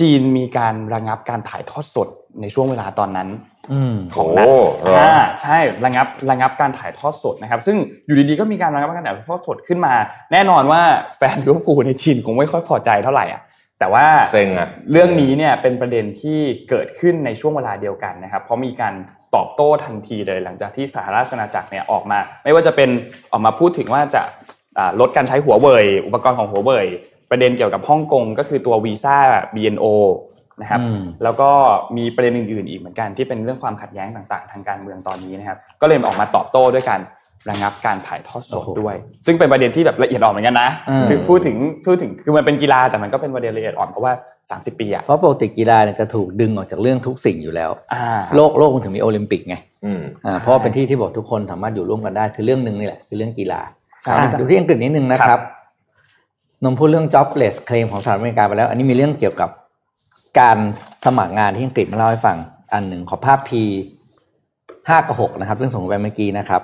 จีนมีการระงับการถ่ายทอดสดในช่วงเวลาตอนนั้นอืม ของนัดโอ้เหรออ่าใช่ระงับระงับการถ่ายทอดสดนะครับ ซึ่งอยู่ดีๆก็มีการระงับการถ่ายทอดสดขึ้นมา แน่นอนว่าแฟนลิเวอร์พูลในจีนคงไม่ค่อยพอใจเท่าไหร่อะแต่ว่าเซ็งอะเรื่องนี้เนี่ยเป็นประเด็นที่เกิดขึ้นในช่วงเวลาเดียวกันนะครับ เพราะมีการตอบโต้ทันทีเลยหลังจากที่สหราชอาณาจักรเนี่ยออกมา ไม่ว่าจะเป็นออกมาพูดถึงว่าจะอ่าลดการใช้หัวเว่ยอุปกรณ์ของหัวเว่ยประเด็นเกี่ยวกับฮ่องกงก็คือตัววีซ่า BNO นะครับอืมแล้วก็มีประเด็นอื่นๆอีกเหมือนกันที่เป็นเรื่องความขัดแย้งต่างๆ ทางการเมืองตอนนี้นะครับ ก็เลยออกมาตอบโต้ด้วยการระงับการถ่ายทอดสดโอ้โหด้วย ซึ่งเป็นประเด็นที่แบบละเอียดอ่อนเหมือนกันนะอืมถึงพูดถึงพูดถึงคือมันเป็นกีฬาแต่มันก็เป็นประเด็นละเอียดอ่อนเพราะว่า 30 ปีอะเพราะปกติกีฬาเนี่ยจะถูกดึงออกจากเรื่องทุกสิ่งอยู่แล้วอ่าโลกโลกมันถึงมีโอลิมปิกไงอืมอ่าเพราะว่าเป็นที่ที่บอกทุกคนสามารถอยู่ร่วมกันได้คือเรื่องหนึ่งนี่แหละคือเรื่องกีฬาครับอะดูที่อังกฤษนิดนึงนะครับนมพูดเรื่อง jobless claim ของสหรัฐอเมริกาไปแล้ว อันนี้มีเรื่องเกี่ยวกับ การสมัครงานที่อังกฤษมาเล่าให้ฟังอันหนึ่งขอภาพ P ห้ากับหกนะครับเรื่องส่งไปเมื่อกี้นะครับ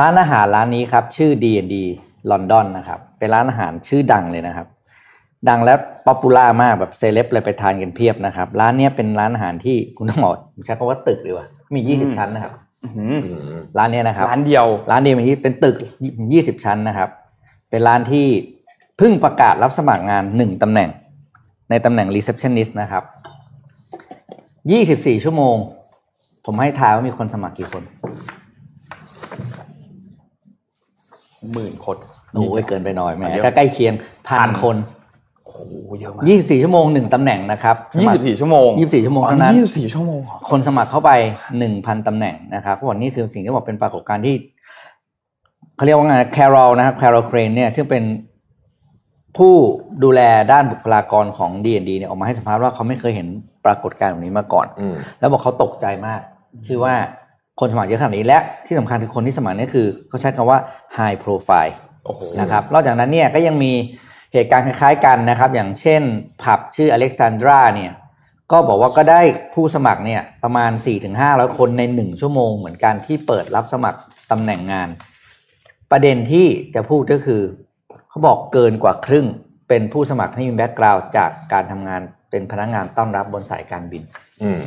ร้านอาหารร้านนี้ครับ ชื่อ D&D ลอนดอนนะครับ เป็นร้านอาหารชื่อดังเลยนะครับ ดังและ popular มากแบบเซเลบเลยไปทานกันเพียบนะครับ ร้านเนี้ยเป็นร้านอาหารที่คุณต้องบอกผมใช้คำว่าตึกดีกว่ามียี่สิบอืมชั้นนะครับอื้อหืออืมร้านเนี้ยนะครับ ร้านเดียว ร้านเดียวเป็นที่เป็นตึกยี่สิบชั้นนะครับ เป็นร้านที่เพิ่งประกาศรับสมัครงานหนึ่งตำแหน่ง ในตำแหน่ง receptionist นะครับยี่สิบสี่ชั่วโมง ผมให้ทายว่ามีคนสมัครกี่คนหมื่นคนโอ้ยเกินไปหน่อยแหมเยอะก็ใกล้เคียงพัพันนคนโโอ้โหเยอะมากยี่สิบสี่ชั่วโมงหนึ่งตำแหน่งนะครับยี่สิบสี่ชั่วโมงยี่สิบสี่ชั่วโมงอ๋อเท่านั้นยี่สิบสี่ชั่วโมงเหรอคนสมัครเข้าไปหนึ่งพันตำแหน่งนะครับเขาบอกนี่คือสิ่งที่บอกเป็นปรากฏการณ์ที่เขาเรียกว่าไงแคโรลนะครับแคโรลเครนเนี่ยซึ่งเป็น ผู้ดูแลด้านบุคลากรของ D&D เนี่ยออกมาให้สัมภาษณ์ว่าเขาไม่เคยเห็นปรากฏการณ์แบบนี้มาก่อนอืมแล้วบอกเขาตกใจมาก ชื่อว่าคนสมัครเยอะขนาดนี้และที่สำคัญคือคนที่สมัครเนี่ยคือเขาใช้คำว่า high profile โอ้โหนะครับนอกจากนั้นเนี่ยก็ยังมีเหตุการณ์คล้ายๆกันนะครับ อย่างเช่นผับชื่ออเล็กซานดราเนี่ยก็บอกว่าก็ได้ผู้สมัครเนี่ยประมาณ 4-500 คนใน 1 ชั่วโมงเหมือนกันที่เปิดรับสมัครตำแหน่งงาน ประเด็นที่จะพูดก็คือ เขาบอกเกินกว่าครึ่ง เป็นผู้สมัครที่มีแบ็กกราวด์จากการทำงานเป็นพนักงานต้อนรับบนสายการบินอืม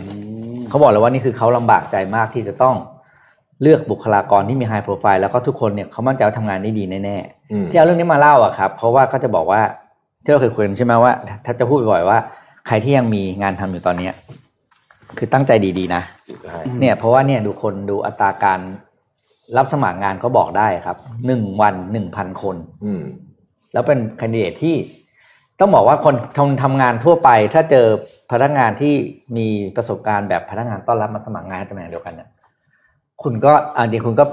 เขาบอกเลยว่านี่คือเขาลำบากใจมากที่จะต้องเลือกบุคลากรที่มีไฮโปรไฟล์แล้วก็ทุกคนเนี่ยเขามั่นใจว่าทำงานได้ดีแน่ๆอืมที่เอาเรื่องนี้มาเล่าอะครับเพราะว่าก็จะบอกว่าที่เราเคยคุยกันใช่ไหมว่าถ้าจะพูดบ่อยๆว่า ใครที่ยังมีงานทำอยู่ตอนเนี้ยคือตั้งใจดีๆนะใช่เนี่ยเพราะว่าเนี่ยดูคนดูอัตราการรับสมัครงานเขาบอกได้ครับหนึ่งวันหนึ่งพันคนอืม แล้วเป็นคนดิเดตที่ต้องบอกว่าคนทำทำงานทั่วไป ถ้าเจอพนักงานที่มีประสบการณ์แบบพนักงานต้อนรับมาสมัครงานตำแหน่งเดียวกันเนี่ยคุณก็อันนี้คุณก็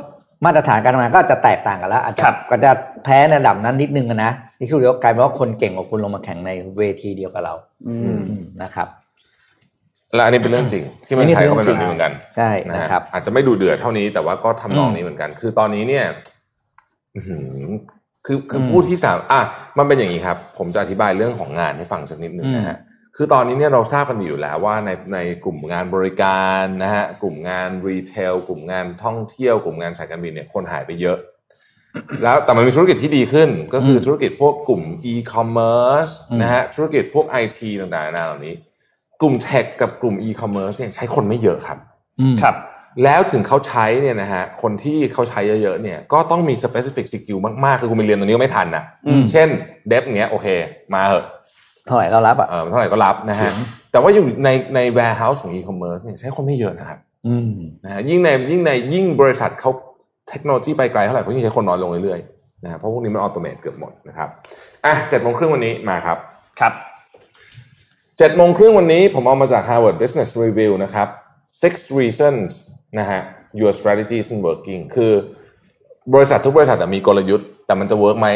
มาตรฐานการทำงานก็จะแตกต่างกันแล้วอาจจะครับก็จะแพ้ในระดับนั้นนิดนึงอะนะนี่คือเดียวกลายเป็นว่าคนเก่งกว่าคุณลงมาแข่งในเวทีเดียวกับเรา อืมอืมนะครับและอันนี้เป็นเรื่องจริง ที่เมันไทยก็เป็นแบบนี้เหมือนกันใช่นะนะฮะครับ อาจจะไม่ดูเดือดเท่านี้แต่ว่าก็ทำนองอืมนี้เหมือนกัน คือตอนนี้เนี่ยอื้อหือ คือคืออมผู้ที่สามอะมันเป็นอย่างนี้ครับ ผมจะอธิบายเรื่องของงานให้ฟังสักนิดหนึ่งนะฮะคือตอนนี้เนี่ยเราทราบกันอยู่แล้วว่าในในกลุ่มงานบริการนะฮะกลุ่มงานรีเทลกลุ่มงานท่องเที่ยว กลุ่มงานสายการบินเนี่ยคนหายไปเยอะ แล้วแต่มันมีธุรกิจที่ดีขึ้น ก็คืออธุรกิจพวกกลุ่ม e-commerce นะฮะธุรกิจพวก IT ต่างๆนานาเหล่านี้ กลุ่มเทคกับกลุ่ม e-commerce เนี่ยใช้คนไม่เยอะครับอืมครับ แล้วถึงเขาใช้เนี่ยนะฮะคนที่เขาใช้เยอะๆเนี่ยก็ต้องมี specific skill มากๆ คือคุณไปเรียนตรงนี้ก็ไม่ทันนะอืมเช่นเดฟเงี้ยโอเค มาเหอะเท่าไหร่ก็รับอะเออเท่าไหร่ก็รับนะฮะถึงแต่ว่าอยู่ในใน warehouse ของ e-commerce เนี่ยใช้คนไม่เยอะนะครับอืมนะฮะยิ่งในยิ่งในยิ่งบริษัทเขาเทคโนโลยีไปไกลเท่าไหร่เขายิ่งใช้คนน้อยลงเรื่อยๆนะฮะเพราะพวกนี้มันออโตเมตเกือบหมดนะครับอะเจ็ดโมงครึ่งวันนี้มาครับครับเจ็ดโมงครึ่งวันนี้ผมเอามาจาก Harvard Business Review นะครับ six reasons นะฮะ your strategy isn't working คือบริษัททุกบริษัทอะมีกลยุทธ์แต่มันจะ work ไหม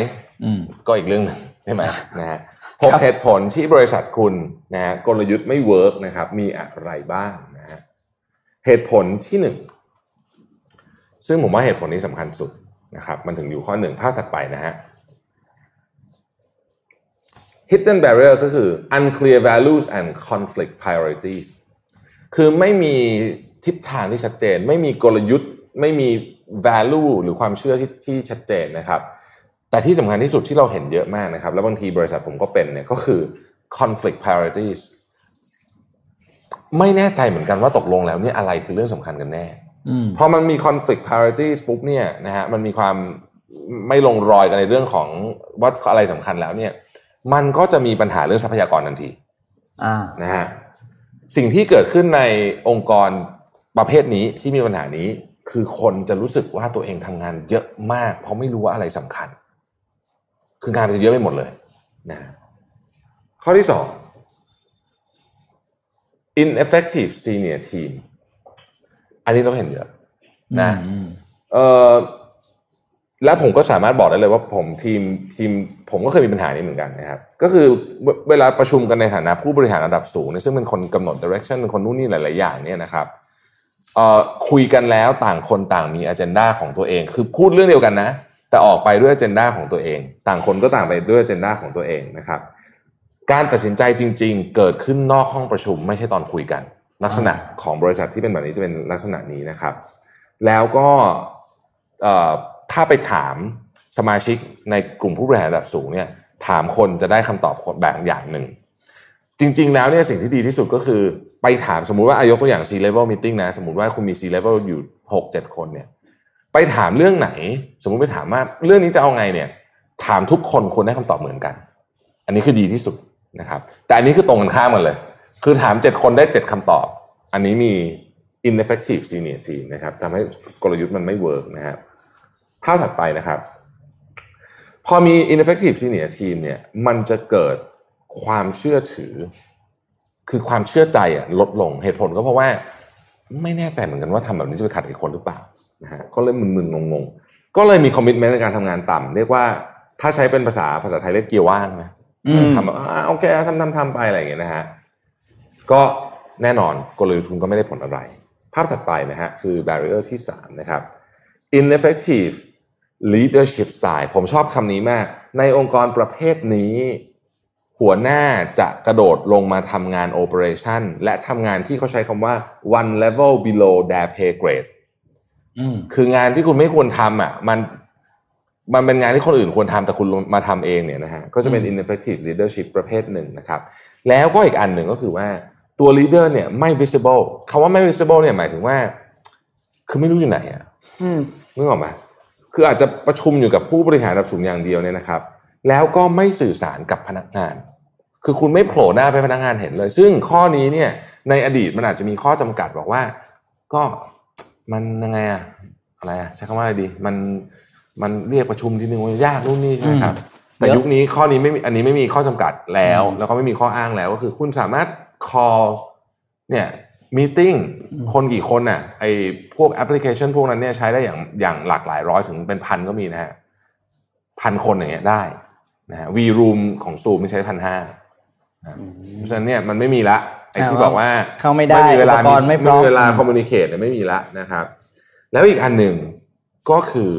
อืมก็อีกเรื่องหนึงใช่ไหมนะฮะหกเหตุผลที่บริษัทคุณนะฮะกลยุทธ์ไม่ work นะครับ มีอะไรบ้างนะฮะเหตุผลที่หนึ่งซึ่งผมว่าเหตุผลนี้สำคัญสุดนะครับ มันถึงอยู่ข้อหนึ่งภาพถัดไปนะฮะ hidden barrier ก็คือ unclear values and conflict priorities คือไม่มีทิศทางที่ชัดเจน ไม่มีกลยุทธ์ ไม่มี value หรือความเชื่อที่ที่ชัดเจนนะครับ แต่ที่สำคัญที่สุดที่เราเห็นเยอะมากนะครับ แล้วบางทีบริษัทผมก็เป็นเนี่ยก็คือ conflict priorities ไม่แน่ใจเหมือนกันว่าตกลงแล้วเนี่ยอะไรคือเรื่องสำคัญกันแน่อืมพอมันมี conflict priorities ปุ๊บเนี่ยนะฮะมันมีความไม่ลงรอยกันในเรื่องของว่าอะไรสำคัญแล้วเนี่ย มันก็จะมีปัญหาเรื่องทรัพยากรทันทีอ่านะฮะ สิ่งที่เกิดขึ้นในองค์กรประเภทนี้ที่มีปัญหานี้ คือคนจะรู้สึกว่าตัวเองทำงานเยอะมาก เพราะไม่รู้ว่าอะไรสำคัญ คืองานมันจะเยอะไปหมดเลยนะฮะข้อที่สอง ineffective senior team อันนี้เราเห็นเยอะนะอืมเออ และผมก็สามารถบอกได้เลยว่าผมทีมทีมผมก็เคยมีปัญหานี้เหมือนกันนะครับ ก็คือเวลาประชุมกันในฐานะผู้บริหารระดับสูงเนี่ยซึ่งเป็นคนกำหนด direction เป็นคนนู่นนี่หลาย ๆ อย่างเนี่ยนะครับเอ่อคุยกันแล้วต่างคนต่างมี agenda ของตัวเอง คือพูดเรื่องเดียวกันนะ แต่ออกไปด้วย agenda ของตัวเอง ต่างคนก็ต่างไปด้วย agenda ของตัวเองนะครับ การตัดสินใจจริง ๆ เกิดขึ้นนอกห้องประชุม ไม่ใช่ตอนคุยกัน ลักษณะของบริษัทที่เป็นแบบนี้จะเป็นลักษณะนี้นะครับ แล้วก็เอ่อ ถ้าไปถามสมาชิกในกลุ่มผู้บริหารระดับสูงเนี่ยถามคนจะได้คำตอบแบบอย่างหนึ่ง จริง ๆ แล้วเนี่ยสิ่งที่ดีที่สุดก็คือไปถามสมมุติว่าอายกตัวอย่าง C level meeting นะ สมมติว่าคุณมี C level อยู่หกเจ็ดคนเนี่ยไปถามเรื่องไหน สมมุติไปถามว่าเรื่องนี้จะเอาไงเนี่ยถามทุกคนควรได้คำตอบเหมือนกัน อันนี้คือดีที่สุดนะครับ แต่อันนี้คือตรงกันข้ามกันเลย คือถามเจ็ดคนได้เจ็ดคำตอบ อันนี้มี ineffective senior team นะครับทำให้กลยุทธ์มันไม่เวิร์กนะครับ ภาพถัดไปนะครับ พอมี ineffective senior team เนี่ยมันจะเกิดความเชื่อถือ คือความเชื่อใจอะลดลงเหตุผลก็เพราะว่า ไม่แน่ใจเหมือนกันว่าทำแบบนี้จะไปขัดกับคนหรือเปล่านะฮะก็เลยมึนๆงงๆ ก็เลยมีคอมมิชเมนต์ในการทำงานต่ำเรียกว่าถ้าใช้เป็นภาษาภาษาไทยเรียกเกียร์ว่างใช่ไหมอืมทำแบบอ่าโอเคทำทำทำไปอะไรอย่างเงี้ยนะฮะก็แน่นอนกลยุทธ์ทุนก็ไม่ได้ผลอะไร ภาพถัดไปนะฮะคือ barrier ที่สามนะครับ ineffective leadership style ผมชอบคำนี้มาก ในองค์กรประเภทนี้ หัวหน้าจะกระโดดลงมาทำงาน operation และทำงานที่เขาใช้คำว่า one level below their pay grade อืมคืองานที่คุณไม่ควรทำอะ มันมันเป็นงานที่คนอื่นควรทำแต่คุณมาทำเองเนี่ยนะฮะก็จะเป็นอืม ineffective leadership ประเภทหนึ่งนะครับ แล้วก็อีกอันหนึ่งก็คือว่าตัว leader เนี่ยไม่ visible คำว่าไม่ visible เนี่ยหมายถึงว่า คือไม่รู้อยู่ไหนอะอืมนึกออกไหม คืออาจจะประชุมอยู่กับผู้บริหารระดับสูงอย่างเดียวเนี่ยนะครับ แล้วก็ไม่สื่อสารกับพนักงาน คือคุณไม่โผล่หน้าไปให้พนักงานเห็นเลย ซึ่งข้อนี้เนี่ยในอดีตมันอาจจะมีข้อจำกัดบอกว่า ก็มันยังไงอะอะไรอะใช้คำว่าอะไรดี มันมันเรียกประชุมทีนึงมันยากนู่นนี่ใช่ไหมครับแต่เดี๋ยวยุคนี้ข้อนี้ไม่มีอันนี้ไม่มีข้อจำกัดแล้วอืมแล้วก็ไม่มีข้ออ้างแล้วก็คือคุณสามารถ call เนี่ย มีติ้งอืมคนกี่คนน่ะไอพวกแอปพลิเคชันพวกนั้นเนี่ยใช้ได้อย่างอย่างหลากหลายร้อยถึงเป็นพันก็มีนะฮะพันคนอย่างเงี้ยได้นะฮะวีรูมของซูมไม่ใช้พันห้าเพราะฉะนั้นเนี่ยมันไม่มีละไอที่บอกว่าเข้าไม่ได้มีเวลาอุปกรณ์ไม่พร้อมเวลาคอมมูนิเคตเนี่ยไม่มีละนะครับ แล้วอีกอันหนึ่งก็คือ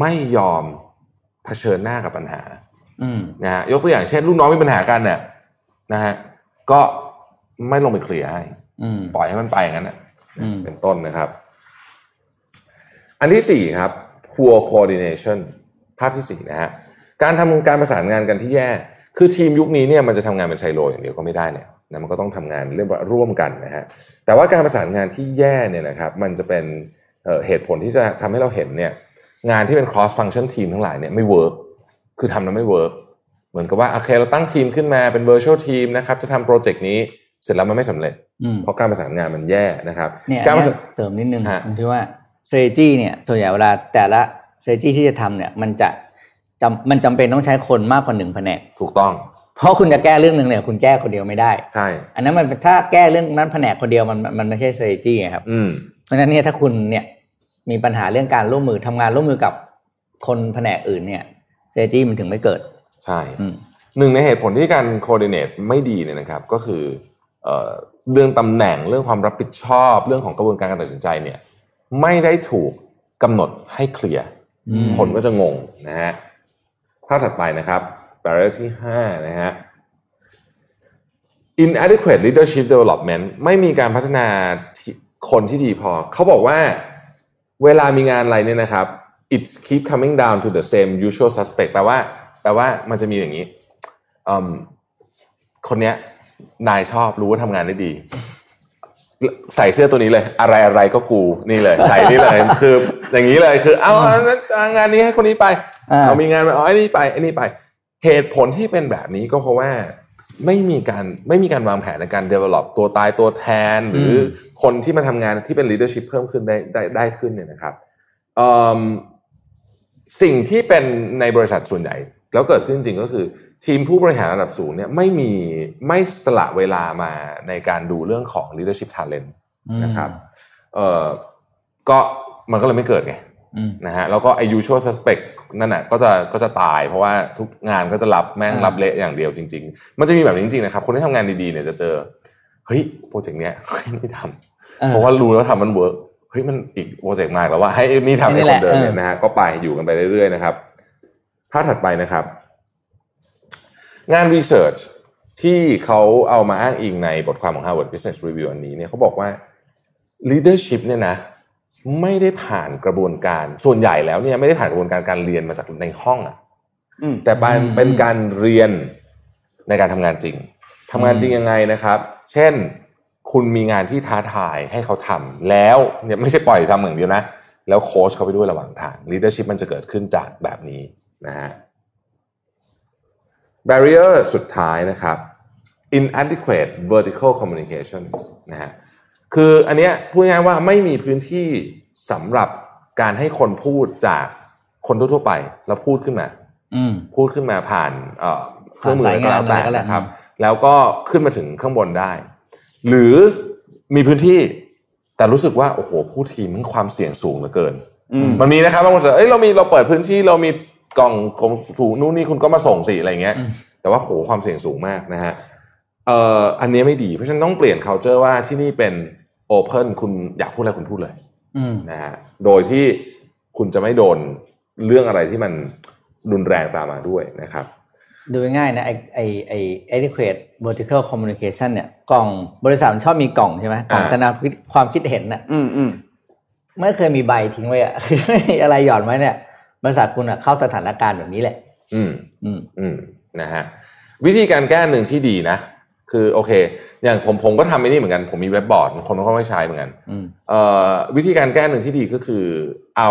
ไม่ยอมเผชิญหน้ากับปัญหาอืมนะฮะยกตัวอย่างเช่นลูกน้องมีปัญหากันเนี่ยนะฮะก็ไม่ลงไปเคลียร์ให้อืม ปล่อยให้มันไปอย่างนั้นนะอืมเป็นต้นนะครับ อันที่สี่ครับ poor coordination ภาพที่สี่นะฮะการทำการประสานงานกันที่แย่ คือทีมยุคนี้เนี่ยมันจะทำงานเป็นไซโลอย่างเดียวก็ไม่ได้แล้วนะมันก็ต้องทำงานเรียกว่าร่วมกันนะฮะแต่ว่าการประสานงานที่แย่เนี่ยนะครับ มันจะเป็นเอ่อเหตุผลที่จะทำให้เราเห็นเนี่ย งานที่เป็น cross function team ทั้งหลายเนี่ยไม่ work คือทำแล้วไม่ work เหมือนกับว่าโอเคเราตั้งทีมขึ้นมาเป็น virtual team นะครับจะทำโปรเจกต์นี้ เสร็จแล้วมันไม่สำเร็จอืมเพราะการประสานงานมันแย่นะครับเนี่ยการอัปนระเนี้สานยเสริมนิดนึงฮะผมคิดว่า strategy เนี่ยส่วนใหญ่เวลาแต่ละ strategy ที่จะทำเนี่ย มันจะจำมันจำเป็นต้องใช้คนมากกว่าหนึ่งแผนกถูกต้อง เพราะคุณจะแก้เรื่องหนึ่งเนี่ย คุณแก้คนเดียวไม่ได้ใช่ อันนั้นมันถ้าแก้เรื่องนั้นแผนกคนเดียวมันมันมันไม่ใช่ strategy ไงครับอืมเพราะฉะนั้นเนี่ยถ้าคุณเนี่ยมีปัญหาเรื่องการร่วมมือทำงานร่วมมือกับคนแผนกอื่นเนี่ย strategy มันถึงไม่เกิด ใช่อืมหนึ่งในเหตุผลที่การ coordinate ไม่ดีเนี่ยนะครับ ก็คือ เอ่อเรื่องตำแหน่งเรื่องความรับผิดชอบ เรื่องของกระบวนการการตัดสินใจเนี่ย ไม่ได้ถูกกำหนดให้เคลียร์อืมคนก็จะงงนะฮะภาพถัดไปนะครับ barrier ที่ห้านะฮะ inadequate leadership development ไม่มีการพัฒนาที่คนที่ดีพอ เขาบอกว่าเวลามีงานอะไรเนี่ยนะครับ it keep coming down to the same usual suspect แปลว่า แปลว่ามันจะมีอย่างนี้อืมคนเนี้ย นายชอบรู้ว่าทำงานได้ดี ใส่เสื้อตัวนี้เลย อะไรอะไรก็กูนี่เลย ใส่นี่เลยคือ อย่างนี้เลยคือ เอาเอาเอางานนี้ให้คนนี้ไปอ่าเอามีงานไปเอาไอ้นี่ไปไอ้นี่ไป เหตุผลที่เป็นแบบนี้ก็เพราะว่าไม่มีการไม่มีการวางแผนในการ develop ตัวตายตัวแทน หรืออคนที่มาทำงานที่เป็น leadership เพิ่มขึ้นได้ได้ได้ขึ้นเนี่ยนะครับเอิ่มสิ่งที่เป็นในบริษัทส่วนใหญ่ แล้วเกิดขึ้นจริงๆก็คือ ทีมผู้บริหารระดับสูงเนี่ยไม่มีไม่สละเวลามาในการดูเรื่องของ leadership talent นะครับเอ่อก็มันก็เลยไม่เกิดไงอืมนะฮะแล้วก็ไอ usual suspect นั่นน่ะก็จะก็จะตายเพราะว่าทุกงานก็จะรับแม่งอ่ารับเละอย่างเดียวจริง ๆ มันจะมีแบบนี้จริงๆนะครับ คนที่ทำงานดีๆเนี่ยจะเจอเฮ้ยโปรเจกต์เนี้ยไม่ทำออเพราะว่ารู้แล้วทำมัน work เฮ้ยมันอีกโปรเจกต์มากแล้วว่าให้นี่ทำนี่ให้แหละคนเดิมเนี่ยเออนะฮะก็ไปอยู่กันไปเรื่อยๆนะครับภาพถัดไปนะครับ งาน research ที่เขาเอามาอ้างอิงในบทความของ Harvard Business Review อันนี้เนี่ยเขาบอกว่า leadership เนี่ยนะไม่ได้ผ่านกระบวนการส่วนใหญ่แล้วเนี่ยไม่ได้ผ่านกระบวนการการเรียนมาจากในห้องอะอืมแต่เป็นอืมเป็นการเรียนในการทำงานจริงทำงานจริงยังไงนะครับ เช่นคุณมีงานที่ท้าทายให้เขาทำแล้วเนี่ยไม่ใช่ปล่อยทำอย่างเดียวนะ แล้วโค้ชเขาไปด้วยระหว่างทาง leadership มันจะเกิดขึ้นจากแบบนี้นะฮะ barrier สุดท้ายนะครับ inadequate vertical communication นะฮะคืออันเนี้ยพูดง่ายๆว่าไม่มีพื้นที่สำหรับการให้คนพูดจากคนทั่วๆไป แล้วพูดขึ้นมาอืมพูดขึ้นมาผ่านเอ่อเครื่องมืออะไรก็แล้วแต่สายงานอะไรก็แล้วนะครับ แล้วก็ขึ้นมาถึงข้างบนได้ หรือมีพื้นที่แต่รู้สึกว่าโอ้โหผู้ทีมมันความเสี่ยงสูงเหลือเกินอืมมันมีนะครับบางคนบอกเอ้ยเรามีเราเปิดพื้นที่เรามี กล่องกล่องสูงนู่นนี่คุณก็มาส่งสิอะไรเงี้ยอืมแต่ว่าโหความเสี่ยงสูงมากนะฮะเอ่ออันนี้ไม่ดี เพราะฉะนั้นต้องเปลี่ยน culture ว่าที่นี่เป็น open คุณอยากพูดอะไรคุณพูดเลยอืมนะฮะโดยที่คุณจะไม่โดนเรื่องอะไรที่มันรุนแรงตามมาด้วยนะครับ ดูง่ายๆนะไอไอไอ adequate vertical communication เนี่ยกล่องบริษัทมันชอบมีกล่องใช่ไหมกล่องอ่าแสดงความคิดเห็นน่ะอืมอืมไม่เคยมีใบทิ้งไว้อะคือไม่มีอะไรหย่อนไว้เนี่ย บริษัทคุณอะเข้าสถานการณ์แบบนี้แหละ อืม อืม อืม นะฮะ วิธีการแก้หนึ่งที่ดีนะ คือโอเค อย่างผมผมก็ทำไอ้นี่เหมือนกัน ผมมีเว็บบอร์ด คนก็ไม่ใช้เหมือนกันอืมเอ่อวิธีการแก้หนึ่งที่ดีก็คือ เอา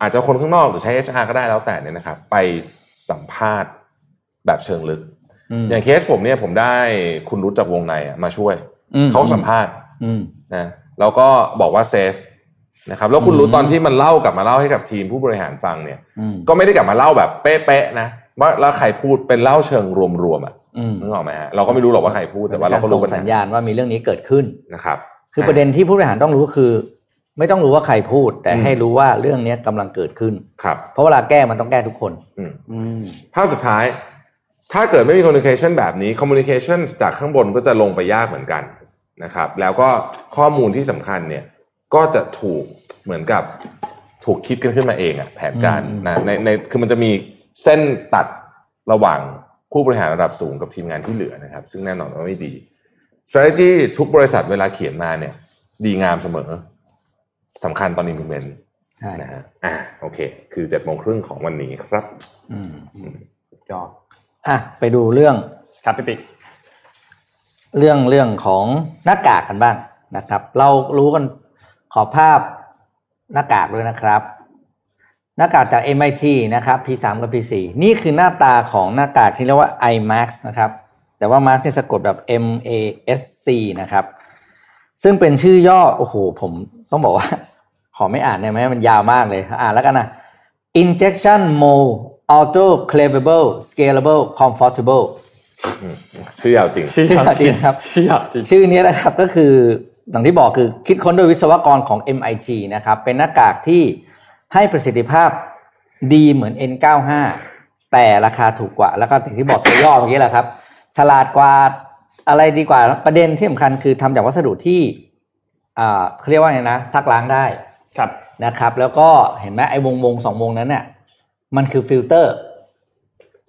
อาจจะคนข้างนอกหรือใช้ HR ก็ได้แล้วแต่เนี่ยนะครับ ไปสัมภาษณ์แบบเชิงลึกอืมอย่างเคสผมเนี่ยผมได้คุณรู้จากวงในอะมาช่วยอืมเขาสัมภาษณ์อืมนะแล้วก็บอกว่าเซฟ นะครับแล้วคุณรู้อืมตอนที่มันเล่ากลับมาเล่าให้กับทีมผู้บริหารฟังเนี่ยอืมก็ไม่ได้กลับมาเล่าแบบเป๊ะๆนะว่าแล้วใครพูดเป็นเล่าเชิงรวมๆอะอืมนึกออกไหมฮะเราก็ไม่รู้หรอกว่าใครพูดแต่ว่าเราก็รู้ส่งสัญญาณว่ามีเรื่องนี้เกิดขึ้นนะครับ คือประเด็นที่ผู้บริหารต้องรู้คือ ไม่ต้องรู้ว่าใครพูด แต่อืมให้รู้ว่าเรื่องนี้กำลังเกิดขึ้นครับ เพราะเวลาแก้มันต้องแก้ทุกคนอืมอืมภาพสุดท้ายถ้าเกิดไม่มี communication แบบนี้ communication จากข้างบนก็จะลงไปยากเหมือนกันนะครับ แล้วก็ข้อมูลที่สำคัญเนี่ย ก็จะถูกเหมือนกับถูกคิดกันขึ้นมาเองอะแผนการอืมนะในในคือมันจะมีเส้นตัดระหว่างผู้บริหารระดับสูงกับทีมงานที่เหลือนะครับ ซึ่งแน่นอนว่าไม่ดี strategy ทุกบริษัทเวลาเขียนมาเนี่ย ดีงามเสมอสำคัญตอน implement ใช่นะฮะอ่าโอเค คือเจ็ดโมงครึ่งของวันนี้ครับ อืมยอดอะไปดูเรื่องครับพี่ปิ๊กเรื่องเรื่องของหน้ากากกันบ้างนะครับ เรารู้กัน ขอภาพหน้ากากด้วยนะครับ หน้ากากจาก MIT นะครับ P3 กับ P4 นี่คือหน้าตาของหน้ากากที่เรียกว่า iMax นะครับ แต่ว่า Max เนี่ยสะกดแบบ M A S C นะครับ ซึ่งเป็นชื่อย่อ โอ้โห ผมต้องบอกว่า ขอไม่อ่านได้ไหมมันยาวมากเลย อ่านแล้วกันนะ Injection Mold Auto Clavable Scalable Comfortable อืมชื่อยาวจริง ชื่อยาวจริงครับ ชื่อยาวจริง ชื่อนี้นะครับก็คือ อย่างที่บอกคือคิดค้นโดยวิศวกรของ MIT นะครับ เป็นหน้ากากที่ให้ประสิทธิภาพดีเหมือน N95 แต่ราคาถูกกว่า แล้วก็อย่างที่บอกตัวย่อเมื่อกี้แหละครับ ฉลาดกว่าอะไรดีกว่าประเด็นที่สำคัญคือทำจากวัสดุที่อ่าเขาเรียกว่าไงนะซักล้างได้ครับนะครับ แล้วก็เห็นไหมไอ้วงวงสองวงนั้นเนี่ยมันคือฟิลเตอร์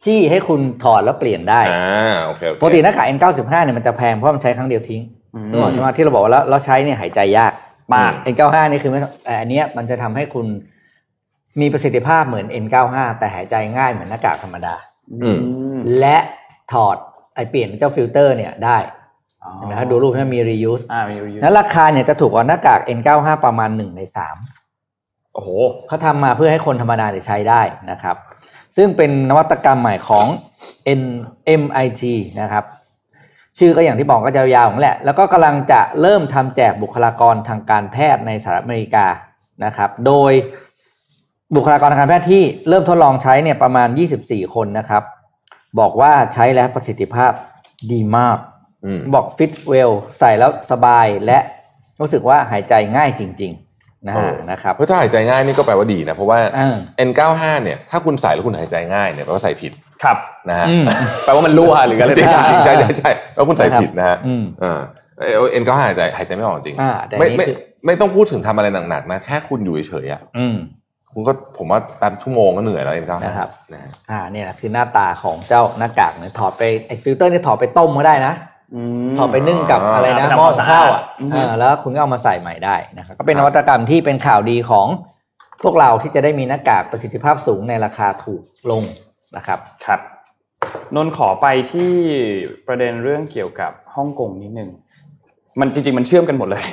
ที่ให้คุณถอดแล้วเปลี่ยนได้อ่าโอเคโอเคปกติหน้ากาก N95 เนี่ยมันจะแพงเพราะมันใช้ครั้งเดียวทิ้งอืม นึกออกใช่ไหมที่เราบอกว่าแล้วเราใช้เนี่ยหายใจยากมาก N95 นี่คือไม่แต่อันเนี้ยมันจะทำให้คุณมีประสิทธิภาพเหมือน N95 แต่หายใจง่ายเหมือนหน้ากากธรรมดาอืมและถอดไอเปลี่ยนเจ้าฟิลเตอร์เนี่ยได้เห็นไหมครับดูรูปที่มี reuse อ่ามีรีวิวนั้นราคาเนี่ยจะถูกกว่าหน้ากาก N95 ประมาณ1ใน3โอ้โหเขาทำมาเพื่อให้คนธรรมดาเนี่ยใช้ได้นะครับ ซึ่งเป็นนวัตกรรมใหม่ของ N MIT นะครับ ชื่อก็อย่างที่บอกก็จะยาวๆนั่นแหละ แล้วก็กำลังจะเริ่มทำแจกบุคลากรทางการแพทย์ในสหรัฐอเมริกานะครับ โดยบุคลากรทางการแพทย์ที่เริ่มทดลองใช้เนี่ยประมาณ 24 คนนะครับ บอกว่าใช้แล้วประสิทธิภาพดีมากอืมบอกฟิตเวลใส่แล้วสบายและรู้สึกว่าหายใจง่ายจริงๆ นะฮะนะครับเพราะถ้าหายใจง่ายนี่ก็แปลว่าดีนะเพราะว่าอ่า N95 เนี่ยถ้าคุณใส่แล้วคุณหายใจง่ายเนี่ยแปลว่าใส่ผิดครับนะฮะอืมแปลว่ามันรั่วหรืออะไรจริงสักอย่างๆใช่ใช่ใช่แล้วคุณใส่ผิดนะฮะอืมอ่าเอ็นก็หายใจหายใจไม่ออกจริงอ่าแต่ไม่นี่ไม่คือไม่ต้องพูดถึงทำอะไรหนักๆนะแค่คุณอยู่เฉยๆอะอืมคุณก็ผมว่าแป๊บชั่วโมงก็เหนื่อยแล้วเอ็นก็นะครับนะฮะอ่าเนี่ยคือหน้าตาของเจ้าหน้ากากเนี่ยถอดไปไอ้ฟิลเตอร์เนี่ยถอดไปต้มก็ได้นะม ถอดไปนึ่งกับอะไรนะไปทำหม้อความสะอาดข้าวอะอืมอ่าแล้วคุณก็เอามาใส่ใหม่ได้นะครับก็เป็นนวัตกรรมที่เป็นข่าวดีของพวกเราที่จะได้มีหน้ากากประสิทธิภาพสูงในราคาถูกลงนะครับครับนนท์ขอไปที่ประเด็นเรื่องเกี่ยวกับฮ่องกงนิดนึงมันจริงๆมันเชื่อมกันหมดเลย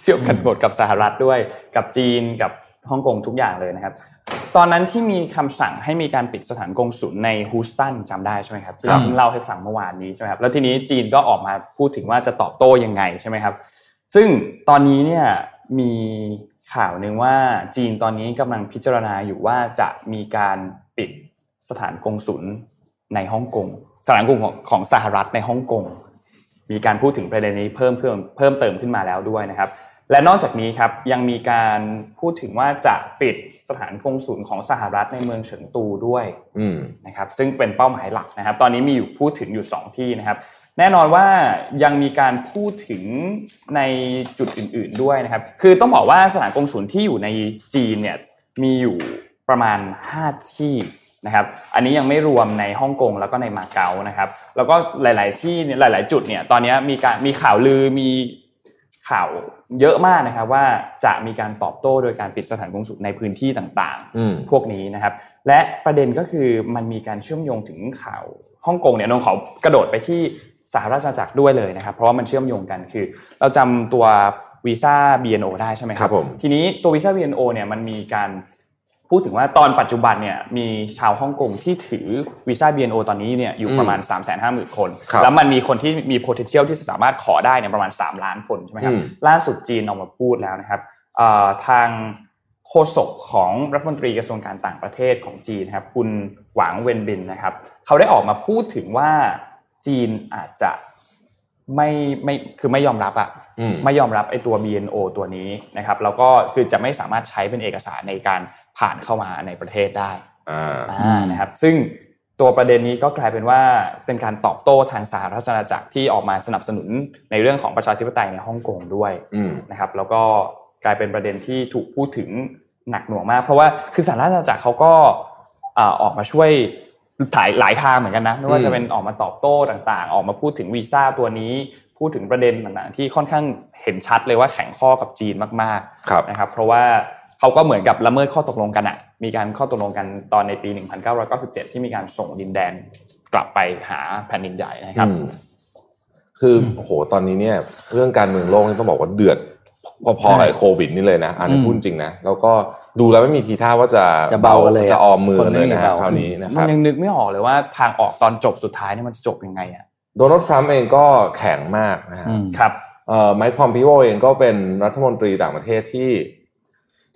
เชื่อมกันหมดกับสหรัฐด้วย กับจีนกับฮ่องกงทุกอย่างเลยนะครับ ตอนนั้นที่มีคำสั่งให้มีการปิดสถานกงสุลในฮูสตันจำได้ใช่ไหมครับที่เราเพิ่งเล่าให้ฟังเมื่อวานนี้ใช่ไหมครับแล้วทีนี้จีนก็ออกมาพูดถึงว่าจะตอบโต้ยังไงใช่ไหมครับ ซึ่งตอนนี้เนี่ยมีข่าวหนึ่งว่าจีนตอนนี้กำลังพิจารณาอยู่ว่าจะมีการปิดสถานกงสุลในฮ่องกงสถานกลุ่มของของสหรัฐในฮ่องกงมีการพูดถึงประเด็นนี้เพิ่มเพิ่มเพิ่มเติมขึ้นมาแล้วด้วยนะครับ และนอกจากนี้ครับยังมีการพูดถึงว่าจะปิด สถานกงศูนย์ของสหรัฐในเมืองเฉิงตูด้วยอืมนะครับซึ่งเป็นเป้าหมายหลักนะครับ ตอนนี้มีอยู่พูดถึงอยู่ 2 ที่นะครับ แน่นอนว่ายังมีการพูดถึงในจุดอื่น ๆด้วยนะครับ คือต้องบอกว่าสถานกงศูนย์ที่อยู่ในจีนเนี่ยมีอยู่ประมาณ 5 ที่นะครับ อันนี้ยังไม่รวมในฮ่องกงแล้วก็ในมาเก๊านะครับ แล้วก็หลาย ๆ ที่เนี่ยหลาย ๆ จุดเนี่ยตอนนี้มีการมีข่าวลือมี ข่าวเยอะมากนะครับว่าจะมีการตอบโต้โดยการปิดสถานกงศูนย์ในพื้นที่ต่างๆอืมพวกนี้นะครับ และประเด็นก็คือมันมีการเชื่อมโยงถึงข่าวฮ่องกงเนี่ยนงขอกระโดดไปที่สหราชอาณาจักรด้วยเลยนะครับ เพราะว่ามันเชื่อมโยงกันคือ เราจำตัววีซ่า BNO ได้ใช่ไหมคครัรับบผมทีนี้ตัววีซ่า BNO เนี่ยมันมีการ พูดถึงว่าตอนปัจจุบันเนี่ยมีชาวฮ่องกงที่ถือวีซ่า BNO ตอนนี้เนี่ยอยู่ประมาณ 3 5 0 0 0 0 คนครับแล้วมันมีคนที่มี potential ที่สามารถขอได้เนี่ยประมาณ 3 ล้านคนใช่ไหมครับอืมล่าสุดจีนออกมาพูดแล้วนะครับเอ่อทางโฆษกของรัฐมนตรีกระทรวงการต่างประเทศของจีนนะครับคุณหวังเวนบินนะครับ เขาได้ออกมาพูดถึงว่าจีนอาจจะไม่ไม่คือไม่ยอมรับอะอืม ไม่ยอมรับไอ้ตัว BNO ตัวนี้นะครับแล้วก็คือจะไม่สามารถใช้เป็นเอกสารในการผ่านเข้ามาในประเทศได้อ่าอ่านะครับ ซึ่งตัวประเด็นนี้ก็กลายเป็นว่าเป็นการตอบโต้ทางสหรัฐอาณาจักรที่ออกมาสนับสนุนในเรื่องของประชาธิปไตยในฮ่องกงด้วยอืมนะครับ แล้วก็กลายเป็นประเด็นที่ถูกพูดถึงหนักหน่วงมาก เพราะว่าคือสหรัฐอาณาจักรเขาก็อ่าออกมาช่วยหลายหลายทางเหมือนกันนะไม่ว่าอืมจะเป็นออกมาตอบโต้ต่างๆ ออกมาพูดถึงวีซ่าตัวนี้ พูดถึงประเด็นต่างๆที่ค่อนข้างเห็นชัดเลยว่าแข็งข้อกับจีนมากๆครับนะครับ เพราะว่าเขาก็เหมือนกับละเมิดข้อตกลงกันอะมีการข้อตกลงกันตอนในปี 1997 ที่มีการส่งดินแดนกลับไปหาแผ่นดินใหญ่นะครับอืมคือโอ้โหตอนนี้เนี่ย เรื่องการเมืองโลกนี่ต้องบอกว่าเดือดพอๆกับโควิดนี่เลยนะอันนี้อืมพูดจริงนะแล้วก็ดูแล้วไม่มีทีท่าว่าจะจะเบากันเลยอะจะออมมือคนกันไม่เลยมีนะฮะเบาคราวนี้นะคมัรันบยังนึกไม่ออกเลยว่าทางออกตอนจบสุดท้ายเนี่ยมันจะจบยังไงอะ โดนัลด์ทรัมป์เองก็แข็งมากนะฮะอืมครับเอ่อไมค์ปอมเปโอเองก็เป็นรัฐมนตรีต่างประเทศที่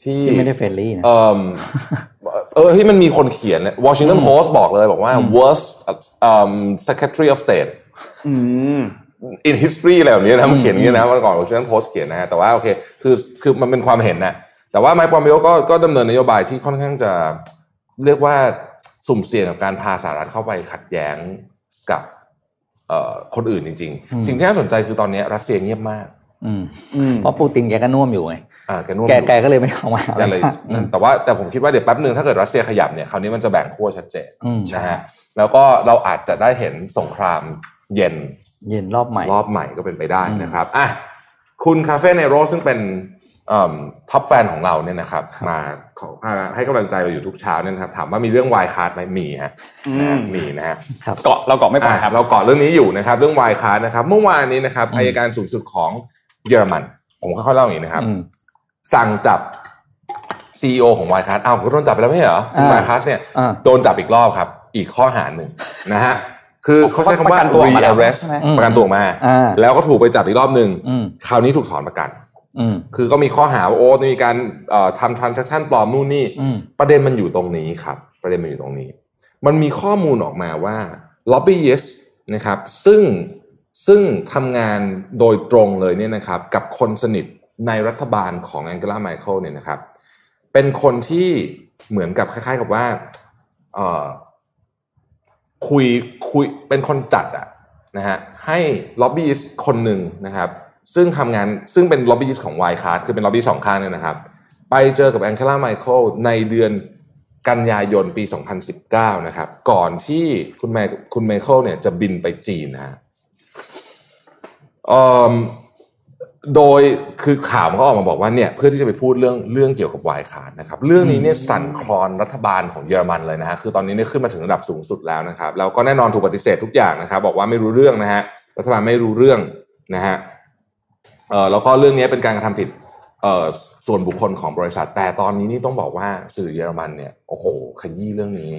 ที่ที่ไม่ได้ friendly นะ เออเออที่มันมีคนเขียน Washington Post บอกเลยบอกว่าอืม worst um, Secretary of State อืม in history อะไรแบบนี้นะมันอืมเขียนอย่างนี้นะวันก่อน Washington Post เขียนนะฮะแต่ว่าโอเค คือคือมันเป็นความเห็นนะแต่ว่าไมค์ปอมเปโอก็ก็ดำเนินนโยบายที่ค่อนข้างจะเรียกว่าสุ่มเสี่ยงกับการพาสหรัฐเข้าไปขัดแย้งกับเอ่อ คนอื่นจริงอืมๆสิ่งที่น่าสนใจคือตอนนี้รัสเซียเงียบมากอืมอืมเพราะปูตินแกก็น่วมอยู่ไงอ่าแกนุ่มแกอยู่แกก็เลยไม่ออกมาอะไรนั่นเลยมากอืมแต่ว่าแต่ผมคิดว่าเดี๋ยวแป๊บหนึ่งถ้าเกิดรัสเซียขยับเนี่ยคราวนี้มันจะแบ่งขั้วชัดเจนอืมนะฮะแล้วก็เราอาจจะได้เห็นสงครามเย็น เย็นรอบใหม่ รอบใหม่ก็เป็นไปได้อืมนะครับอะคุณคาเฟ่เนโรซึ่งเป็น top fan ของเราเนี่ยนะครับ มาขอมาให้กำลังใจเราอยู่ทุกเช้าเนี่ยนะครับถามว่ามีเรื่อง Wirecard ไหมมีฮะอืมนะฮะมีนะฮะครับเกาะเราเกาะไม่ปล่อยครับอะเราเกาะเรื่องนี้อยู่นะครับ เรื่อง Wirecard นะครับ เมื่อวานนี้นะครับอืมอัยการสูงสุดของเยอรมัน ผมค่อยๆเล่าอย่างนี้นะครับอืมสั่งจับ CEO ของ Wirecard อ้าวก็โดนจับไปแล้วไม่ใช่เหรอคุณอ่า Wirecard เนี่ยอ่าโดนจับอีกรอบครับ อีกข้อหาหนึ่งนะฮะคือเขาใช้คำว่าประกันตัวออกมาแล้ว re-arrest ใช่ไหมประกันตัวออกมาอ่าแล้วก็ถูกไปจับอีกรอบหนึ่งอืมคราวนี้ถูกถอนประกันอืม คือก็มีข้อหาว่าโอ้มีการเอ่อทำ transaction ปลอมนู่นนี่อืมประเด็นมันอยู่ตรงนี้ครับ ประเด็นมันอยู่ตรงนี้ มันมีข้อมูลออกมาว่า lobbyist นะครับ ซึ่งซึ่งทำงานโดยตรงเลยเนี่ยนะครับ กับคนสนิทในรัฐบาลของแองเกลาไมเคิลเนี่ยนะครับ เป็นคนที่เหมือนกับคล้ายๆกับว่าเอ่อคุยคุยเป็นคนจัดอะนะฮะให้ล็อบบี้คนหนึ่งนะครับ ซึ่งทำงานซึ่งเป็นล็อบบี้ของ Wirecard คือเป็นล็อบบี้สองข้างเนี่ยนะครับ ไปเจอกับอังเกลาแมร์เคิลในเดือนกันยายนปี 2019 นะครับ ก่อนที่คุณแมคุณแมร์เคิลเนี่ยจะบินไปจีนนะฮะเอิ่มโดยคือข่าวมันก็ออกมาบอกว่าเนี่ยเพื่อที่จะไปพูดเรื่องเรื่องเกี่ยวกับ Wirecard นะครับ เรื่องนี้เนี่ยสั่นคลอนรัฐบาลของเยอรมันเลยนะฮะคือตอนนี้เนี่ยขึ้นมาถึงระดับสูงสุดแล้วนะครับแล้วก็แน่นอนถูกปฏิเสธทุกอย่างนะครับ บอกว่าไม่รู้เรื่องนะฮะรัฐบาลไม่รู้เรื่องนะฮะ เอ่อแล้วก็เรื่องนี้เป็นการกระทำผิดเอ่อส่วนบุคคลของบริษัท แต่ตอนนี้นี่ต้องบอกว่าสื่อเยอรมันเนี่ยโอ้โหขยี้เรื่องนี้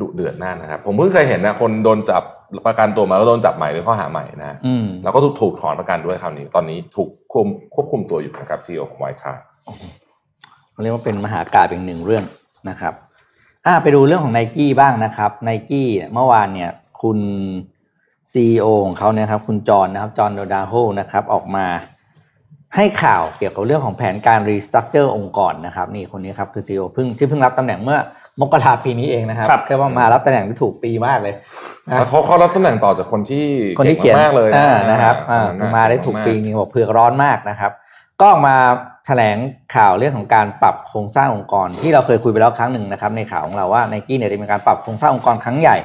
ดุเดือดมากนะครับ ผมเพิ่งเคยเห็นนะคนโดนจับประกันตัวมาแล้วโดนจับใหม่ในข้อหาใหม่นะอืมแล้วก็ถูกถูกถอนประกันด้วยคราวนี้ ตอนนี้ถูกควบควบคุมตัวอยู่นะครับซีอของไวคาร์เรียกว่าเป็นมหากาบอีกหนึ่งเรื่องนะครับอ่าไปดูเรื่องของไนกี้บ้างนะครับไนกี้เมื่อวานเนี่ย คุณ CEO ของเขาเนี่ยครับ คุณจอห์นนะครับจอห์นโดนาโฮนะครับ ออกมา ให้ข่าวเกี่ยวกับเรื่องของแผนการ restructure องค์กรนะครับนี่คนนี้ครับคือ CEO เพิ่งที่เพิ่งรับตำแหน่งเมื่อมกราปีนี้เองนะครับครับแค่ว่ามารับตำแหน่งที่ถูกปีมากเลยนะแล้วเขาเขารับตำแหน่งต่อจากคนที่คนที่เขียนก่งมากๆเลยอ่านะครับอ่าอ่มาได้ถูกปีนี้บอกเผือกร้อนมากนะครับ ก็ออกมาแถลงข่าวเรื่องของการปรับโครงสร้างองค์กร ที่เราเคยคุยไปแล้วครั้งหนึ่งนะครับ ในข่าวของเราว่าไนกี้เนี่ยได้มีการปรับโครงสร้างองค์กรครั้งใหญ่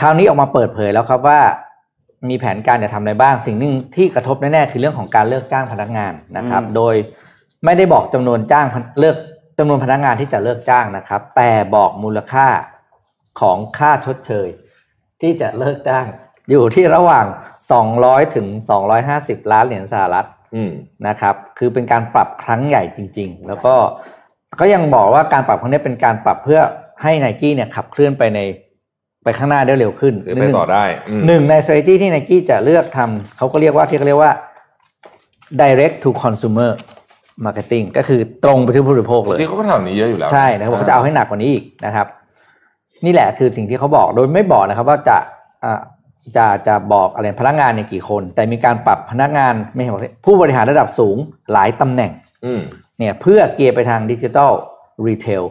คราวนี้ออกมาเปิดเผยแล้วครับว่า มีแผนการจะทำอะไรบ้าง สิ่งหนึ่งที่กระทบแน่ๆคือเรื่องของการเลิกจ้างพนักงานนะครับอืมโดยไม่ได้บอกจำนวนจ้างเลิกจำนวนพนักงานที่จะเลิกจ้างนะครับ แต่บอกมูลค่าของค่าชดเชย ที่จะเลิกจ้างอยู่ที่ระหว่าง 200 ถึง 250 ล้านเหรียญสหรัฐอืมนะครับ คือเป็นการปรับครั้งใหญ่จริง ๆ แล้วก็ก็ยังบอกว่าการปรับครั้งนี้เป็นการปรับเพื่อให้ไนกี้เนี่ยขับเคลื่อนไปใน ไปข้างหน้าได้เร็วขึ้นคือไปต่อได้อืมหนึ่งใน strategy ที่ไนกี้จะเลือกทำเขาก็เรียกว่าที่เขาเรียกว่า direct to consumer marketing ก็คือตรงไปที่ผู้บริโภคเลยที่เขาก็ทำแบบนี้เยอะอยู่แล้ว ใช่นะครับเขาจะเอาให้หนักกว่านี้อีกนะครับ นี่แหละคือสิ่งที่เขาบอกโดยไม่บอกนะครับ ว่าจะอ่าจะจะบอกอะไรพนักงานในยกี่คน แต่มีการปรับพนักงานไม่ใช่บอกผู้บริหารระดับสูงหลายตำแหน่งอืมเนี่ยเพื่อเกียร์ไปทางดิจิทัล retail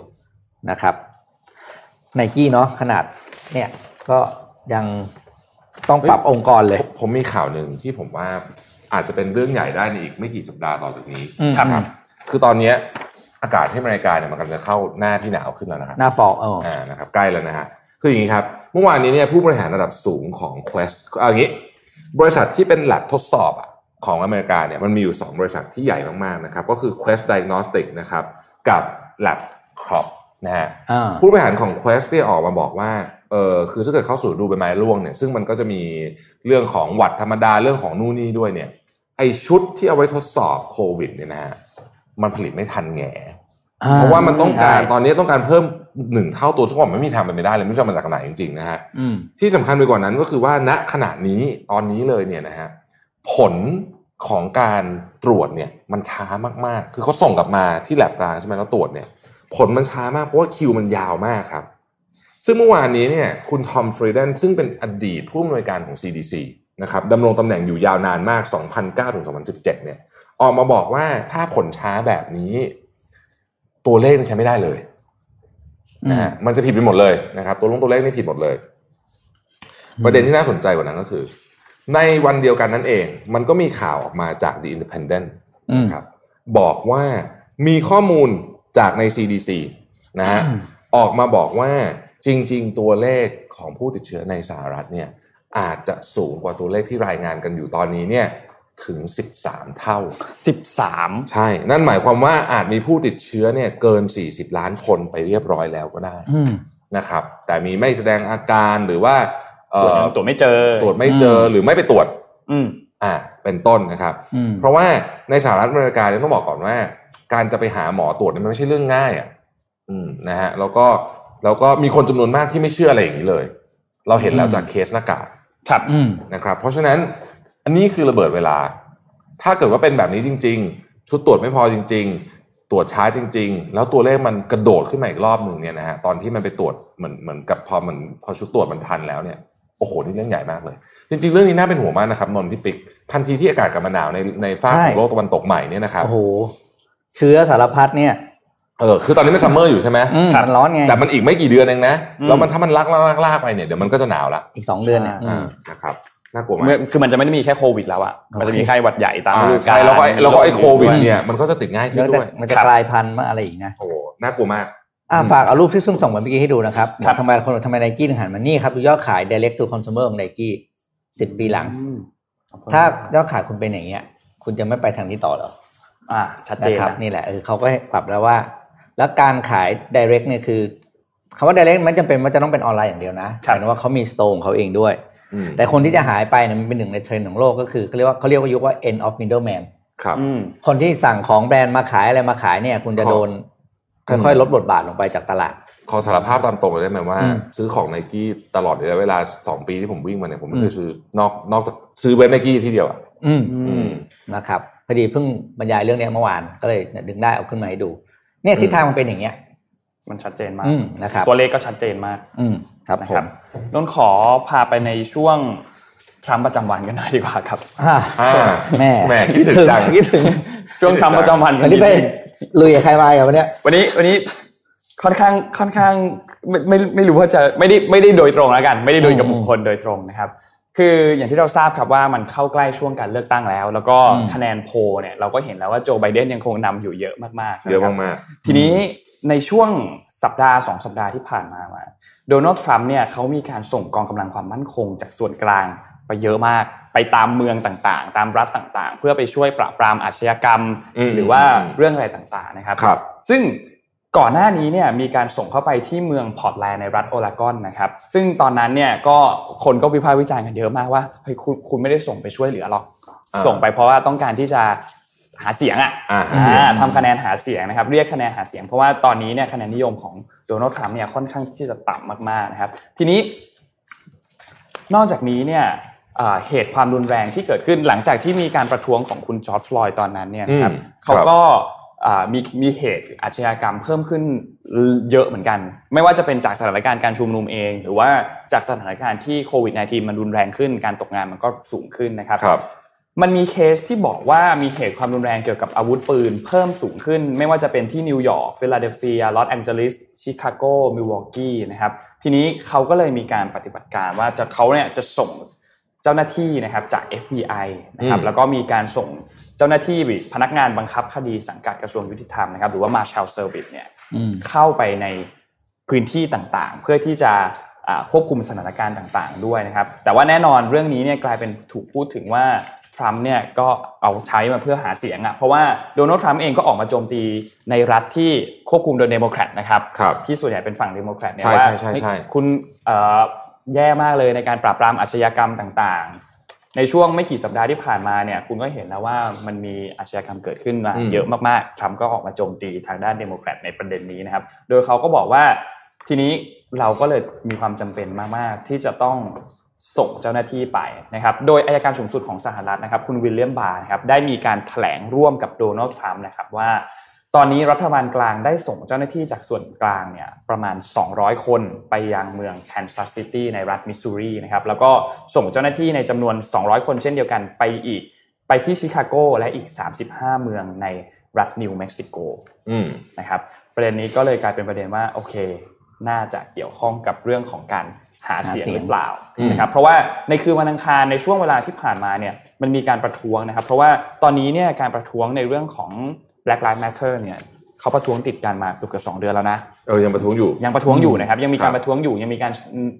นะครับไนกี้เนาะขนาด เนี่ยก็ยังต้องปรับองค์กรเลยผมผมมีข่าวหนึ่งที่ผมว่าอาจจะเป็นเรื่องใหญ่ได้ในอีกไม่กี่สัปดาห์ต่อจากนี้อืมครับคือตอนเนี้ยอากาศที่อเมริกาเนี่ยมันกำลังจะเข้าหน้าที่หนาวขึ้นแล้วนะครับหน้า fall เอออ่านะครับใกล้แล้วนะฮะคืออย่างนี้ครับเมื่อวานนี้เนี่ยผู้บริหารระดับสูงของ Quest เอาอย่างนี้ บริษัทที่เป็นแลบทดสอบอะของอเมริกาเนี่ยมันมีอยู่ 2 บริษัทที่ใหญ่มากๆนะครับก็คือ Quest Diagnostic นะครับกับ Lab Crop นะฮะอ่าผู้บริหารของ Quest เนี่ยออกมาบอกว่า เออคือถ้าเกิดเข้าสู่ดูใบไม้ร่วงเนี่ยซึ่งมันก็จะมีเรื่องของหวัดธรรมดาเรื่องของนู่นนี่ด้วยเนี่ย ไอชุดที่เอาไว้ทดสอบโควิดเนี่ยนะฮะมันผลิตไม่ทันแง่เพราะว่ามันต้องการใช่ตอนนี้ต้องการเพิ่มหนึ่งเท่าตัวซึ่งผมไม่มีทางเป็นไปได้เลยไม่รู้จะมาจากไหนจริงๆนะฮะอืมที่สำคัญไปกว่านั้นก็คือว่าณขณะนี้ตอนนี้เลยเนี่ยนะฮะผลของการตรวจเนี่ยมันช้ามากๆ คือเขาส่งกลับมาที่แลบกลางใช่ไหมแล้วตรวจเนี่ย ผลมันช้ามากเพราะว่าคิวมันยาวมากครับ ซึ่งเมื่อวานนี้เนี่ยคุณทอมฟรีเดนซึ่งเป็นอดีตผู้อำนวยการของ CDC นะครับดำรงตำแหน่งอยู่ยาวนานมาก 2009ถึง2017 เนี่ย ออกมาบอกว่าถ้าผลช้าแบบนี้ ตัวเลขนี่ใช้ไม่ได้เลยนะฮะมันจะผิดไปหมดเลยนะครับ ตัวลงตัวเลขนี่ผิดหมดเลย ประเด็นที่น่าสนใจกว่านั้นก็คือ ในวันเดียวกันนั่นเอง มันก็มีข่าวออกมาจาก The Independent อืมนะครับ บอกว่ามีข้อมูลจากใน CDC นะฮะอืมออกมาบอกว่า จริง ๆ ตัวเลขของผู้ติดเชื้อในสหรัฐเนี่ยอาจจะสูงกว่าตัวเลขที่รายงานกันอยู่ตอนนี้เนี่ยถึง 13 เท่าสิบสามใช่ นั่นหมายความว่าอาจมีผู้ติดเชื้อเนี่ยเกิน 40 ล้านคนไปเรียบร้อยแล้วก็ได้อืมนะครับ แต่มีไม่แสดงอาการหรือว่าเอ่ตรวจอยังตรวจไม่เจอ ตรวจไม่เจออืมหรือไม่ไปตรวจอืมอ่า เป็นต้นนะครับอืมเพราะว่าในสหรัฐอเมริกาเนี่ยต้องบอกก่อนว่า การจะไปหาหมอตรวจเนี่ยมันไม่ใช่เรื่องง่ายอะอืมนะฮะแล้วก็ แล้วก็มีคนจำนวนมากที่ไม่เชื่ออะไรอย่างนี้เลย เราเห็นแล้วจากเคสหน้ากากครับอืมนะครับเพราะฉะนั้นอันนี้คือระเบิดเวลา ถ้าเกิดว่าเป็นแบบนี้จริง ๆ ชุดตรวจไม่พอจริง ๆ ตรวจช้าจริง ๆ แล้วตัวเลขมันกระโดดขึ้นมาอีกรอบหนึ่งเนี่ยนะฮะตอนที่มันไปตรวจเหมือนเหมือนกับพอมันพอชุดตรวจมันทันแล้วเนี่ยโอ้โหนี่เรื่องใหญ่มากเลย จริง ๆ เรื่องนี้น่าเป็นห่วงมากนะครับนนท์พี่ปิ๊กทันทีที่อากาศกลับมาหนาวในใน fall ใช่ของโลกตะวันตกใหม่เนี่ยนะครับโอ้โหเชื้อสารพัดเนี่ย เออคือตอนนี้มัน summer อยู่ใช่ไหมอืมครับมันร้อนไง แต่มันอีกไม่กี่เดือนเองนะอืมแล้วมันถ้ามันลากลากลากลากไปเนี่ยเดี๋ยวมันก็จะหนาวละอีกสองเดือนเนี่ยอือ่านะครับน่ากลัวมาเมื่อกคือมันจะไม่ได้มีแค่โควิดแล้วอะมันจะมีไข้หวัดใหญ่ตามอ่าฤดูกาใช่ลแล้วก็ไอ้แล้วก็ไอ้โควิดด้วยเนี่ยมันก็จะติดง่ายขึ้เดี๋ยนวด้จะวยมันจะครับกลายพันธุ์มาอะไรอีกนะโอ้โหน่ากลัวมากอ่าอืมฝากเอารูปที่ซึ่งส่งมาเมื่อกี้ให้ดูนะครับครับทำไมคนทำไมไนกี้ถึงหันมานี่ครับดูยอดขาย direct to consumer ของไนกี้สิบปีหลังอืมถ้ายอดขายคุณเป็นอย่างเงี้ย คุณจะไม่ไปทางนี้ต่อหรออ่าชัดเจนะนครับนะนี่แหละเออเขาก็ให้ปรับแล้วว่า แล้วการขาย direct เนี่ยคือคำว่า direct ไม่จำเป็นว่าจะต้องเป็นออนไลน์อย่างเดียวนะหมายถึงว่าเขามีสโตร์ของเขาเองด้วยอืมแต่คนที่จะหายไปเนี่ยมันเป็นหนึ่งในเทรนด์ของโลกก็คือเขาเรียกว่าเขาเรียกว่ายุคว่า end of middleman ครับอืมคนที่สั่งของแบรนด์มาขายอะไรมาขายเนี่ย คุณจะโดนอืมค่อยๆลดบทบาทลงไปจากตลาด ขอสารภาพตามตรงเลยได้ไหมว่าอืมซื้อของไนกี้ตลอดระยะเวลาสองปีที่ผมวิ่งมาเนี่ยผมไม่เคยซื้อนอกนอกจากซื้อเว็บไนกี้ที่เดียวอะอืมอืมนะครับพอดีเพิ่งบรรยายเรื่องเนี้ยเมื่อวานก็เลยดึงได้เอาขึ้นมาให้ดู เนี่ยทิศทางมันเป็นอย่างเงี้ย มันชัดเจนมากอืมนะครับ ตัวเลขก็ชัดเจนมาก อืมครับนะผครัมบนนท์ขอพาไปในช่วงทรัมป์ประจำวันกันหน่อยดีกว่าครับอ่าอ่าแม่แหม่คิดถึงจังคิดถึงช่วงทรัมป์ประจำวันวันนี้ไปลุยกับใครมาอย่างวันเนี้ยวันนี้วันนี้ค่อนข้างค่อนข้างไม่ไม่ไม่รู้ว่าจะไม่ได้ไม่ได้โดยตรงแล้วกัน ไม่ได้โดยกับอืมบุคคลโดยตรงนะครับ คืออย่างที่เราทราบครับว่ามันเข้าใกล้ช่วงการเลือกตั้งแล้ว แล้วก็อืมคะแนนโพลเนี่ยเราก็เห็นแล้วว่าโจไบเดนยังคงนำอยู่เยอะมากๆนครับเยอะมากทีนี้ในช่วงสัปดาห์สองสัปดาห์ที่ผ่านมามาโดนัลด์ทรัมป์เนี่ยเขามีการส่งกองกำลังความมั่นคงจากส่วนกลางไปเยอะมาก ไปตามเมืองต่างๆ ตามรัฐต่างๆ เพื่อไปช่วยปราบปรามอาชญากรรมอืมหรือว่าอืมเรื่องอะไรต่างๆนะครับครับซึ่ง ก่อนหน้านี้เนี่ยมีการส่งเข้าไปที่เมืองพอร์ตแลนด์ในรัฐโอเลกอนนะครับซึ่งตอนนั้นเนี่ยก็คนก็วิพากษ์วิจารณ์กันเยอะมากว่าเฮ้ยคุณคุณไม่ได้ส่งไปช่วยเหลือหรอกอ่าส่งไปเพราะว่าต้องการที่จะหาเสียงอะอ่าหาเสียงอ่าทำคะแนนหาเสียงนะครับเรียกคะแนนหาเสียง เพราะว่าตอนนี้เนี่ยคะแนนนิยมของโดนัลด์ทรัมป์เนี่ยค่อนข้างที่จะต่ำมากๆนะครับ ทีนี้ นอกจากนี้เนี่ยอ่าเหตุความรุนแรงที่เกิดขึ้นหลังจากที่มีการประท้วงของคุณจอร์จฟลอยด์ตอนนั้นเนี่ยนะครับอืมเขาก็อ่า มีมีเหตุอาชญากรรมเพิ่มขึ้นเยอะเหมือนกัน ไม่ว่าจะเป็นจากสถานการณ์การชุมนุมเอง หรือว่าจากสถานการณ์ที่โควิด -19 มันรุนแรงขึ้น การตกงานมันก็สูงขึ้นนะครับครับมันมีเคสที่บอกว่ามีเหตุความรุนแรงเกี่ยวกับอาวุธปืน เพิ่มสูงขึ้น ไม่ว่าจะเป็นที่นิวยอร์กฟิลาเดลเฟียลอสแองเจลิสชิคาโกมิลวอกกี้นะครับทีนี้เขาก็เลยมีการปฏิบัติการว่าจะเขาเนี่ยจะส่งเจ้าหน้าที่นะครับจาก FBI นะครับอืมแล้วก็มีการส่ง เจ้าหน้าที่พนักงานบังคับคดีสังกัดกระทรวงยุติธรรมนะครับหรือว่า Marshal Service เนี่ยอืมเข้าไปในพื้นที่ต่างๆ เพื่อที่จะอ่าควบคุมสถานการณ์ต่างๆ ด้วยนะครับ แต่ว่าแน่นอนเรื่องนี้เนี่ยกลายเป็นถูกพูดถึงว่าทรัมป์เนี่ยก็เอาใช้มาเพื่อหาเสียงอะ่ะเพราะว่าโดนัลด์ทรัมป์เองก็ออกมาโจมตีในรัฐที่ควบคุมโดยเดโมแครตนะครับครับที่ส่วนใหญ่เป็นฝั่งเดโมแครตเนี่ยใช่ว่าใช่ใช่ใช่เฮ้ยคุณเอ่อแย่มากเลยในการปราบปรามอาชญากรรมต่างๆ ในช่วงไม่กี่สัปดาห์ที่ผ่านมาเนี่ยคุณก็เห็นแล้วว่ามันมีอาชญากรรมเกิดขึ้นมาอืมเยอะมากๆทรัมป์ก็ออกมาโจมตีทางด้านเดโมแครตในประเด็นนี้นะครับ โดยเขาก็บอกว่าทีนี้เราก็เลยมีความจำเป็นมากๆ ที่จะต้องส่งเจ้าหน้าที่ไปนะครับ โดยอัยการสูงสุดของสหรัฐนะครับ คุณวิลเลียมบาร์นะครับได้มีการแถลงร่วมกับโดนัลด์ทรัมป์นะครับว่า ตอนนี้รัฐบาลกลางได้ส่งเจ้าหน้าที่จากส่วนกลางเนี่ยประมาณ 200 คนไปยังเมืองแคนซัสซิตี้ในรัฐมิสซูรีนะครับแล้วก็ส่งเจ้าหน้าที่ในจำนวน 200 คนเช่นเดียวกันไปอีก ไปที่ชิคาโกและอีก 35 เมืองในรัฐนิวเม็กซิโกอืมนะครับประเด็นนี้ก็เลยกลายเป็นประเด็นว่าโอเค น่าจะเกี่ยวข้องกับเรื่องของการหาเสียงหาเสียงหรือเปล่าอืมนะครับเพราะว่าในคืนวันอังคารในช่วงเวลาที่ผ่านมาเนี่ยมันมีการประท้วงนะครับ เพราะว่าตอนนี้เนี่ยการประท้วงในเรื่องของ Black Lives Matter เนี่ยเขาประท้วงติดกันมาเกือบสองเดือนแล้วนะเออยังประท้วงอยู่ยังประท้วงอยู่นะครับ ยังมีการครับประท้วงอยู่ยังมีการ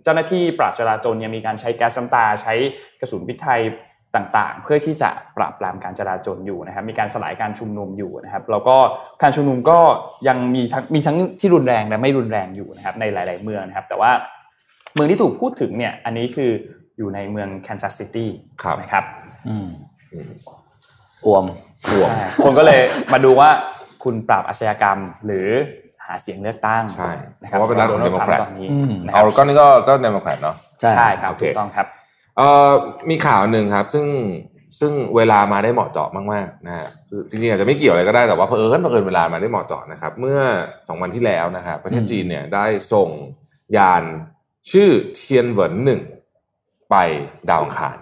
เจ้าหน้าที่ปราบจราจรยังมีการใช้แก๊สน้ำตาใช้กระสุนพิษไทยต่างๆ เพื่อที่จะปราบปรามการจราจรอยู่นะครับ มีการสลายการชุมนุมอยู่นะครับ แล้วก็การชุมนุมก็ยังมีทั้งมีทั้งที่รุนแรงและไม่รุนแรงอยู่นะครับในหลาย ๆ เมืองนะครับ แต่ว่าเมืองที่ถูกพูดถึงเนี่ย อันนี้คืออยู่ในเมืองแคนซัสซิตี้ครับนะครับอืมอืมอวม ห่วงใช่คนก็เลยมาดูว่าคุณปราบอาชญากรรมหรือหาเสียงเลือกตั้งใช่นะคเพรับราะว่าเป็นรัฐของโดเดนัลโมด์ทแครรัมตป์ตอนนี้อืมนะคเอารับก็นี่ก็ก็เดโมแครตเนาะใช่ใช่ครับโอเคถูกต้องครับเอ่อมีข่าวหนึ่งครับ ซึ่งซึ่งเวลามาได้เหมาะเจาะมากๆนะฮะคือจริงๆอาจจะไม่เกี่ยวอะไรก็ได้แต่ว่าเผอิญเผอิญเวลามาได้เหมาะเจาะนะครับ เมื่อสองวันที่แล้วนะครับประเทศอืมจีนเนี่ยได้ส่งยานชื่อเทียนเหวินหนึ่งไปดาวอังคาร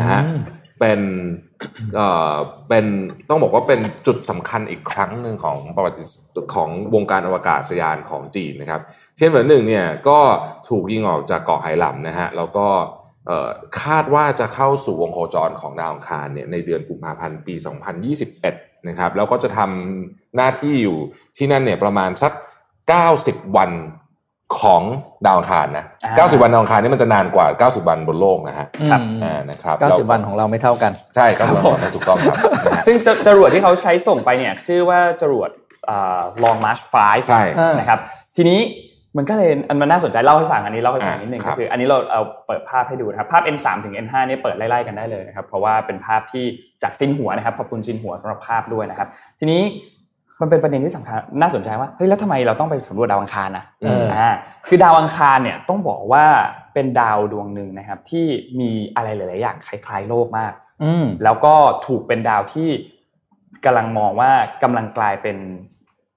นะฮะอืมเป็น เอ่อเป็นต้องบอกว่าเป็นจุดสำคัญอีกครั้งหนึ่งของประวัติของวงการอวกาศยานของจีนนะครับ เทียนเหวินหนึ่งเนี่ยก็ถูกยิงออกจากเกาะไหหลำนะฮะแล้วก็คาดว่าจะเข้าสู่วงโคจรของดาวอังคารเนี่ยในเดือนกุมภาพันธ์ปี 2021 นะครับแล้วก็จะทำหน้าที่อยู่ที่นั่นเนี่ยประมาณสัก 90 วัน ของดาวอังคารนะอ่า90 วันดาวอังคารนี่มันจะนานกว่า 90 วันบนโลกนะฮะครับอืมอ่านะครับเก้าสิบแล้วันของเราไม่เท่ากัน ใช่ครับผมถูกต้องครับนะฮะซึ่งจจรวดที่เขาใช้ส่งไปเนี่ยชื่อว่าจรวดลองมาร์ชไฟใช่นะครับ ทีนี้มันก็เลยอันมันน่าสนใจเล่าให้ฟังอันนี้เล่าให้ฟังอ่านิดนึงครัก็บคืออันนี้เราเอาเปิดภาพให้ดูนะครับ ภาพ N3 ถึง N5 เนี่ยเปิดไล่ๆกันได้เลยนะครับ เพราะว่าเป็นภาพที่จากซินหัวนะครับขอบคุณซินหัวสำหรับภาพด้วยนะครับ ทีนี้ มันเป็นประเด็นที่สำคัญน่าสนใจว่าเฮ้ยแล้วทำไมเราต้องไปสำรวจดาวอังคารนะอืมอ่าคือดาวอังคารเนี่ยต้องบอกว่าเป็นดาวดวงหนึ่งนะครับ ที่มีอะไรหลาย ๆ อย่างคล้าย ๆ โลกมากอืมแล้วก็ถูกเป็นดาวที่กำลังมองว่ากำลังกลายเป็น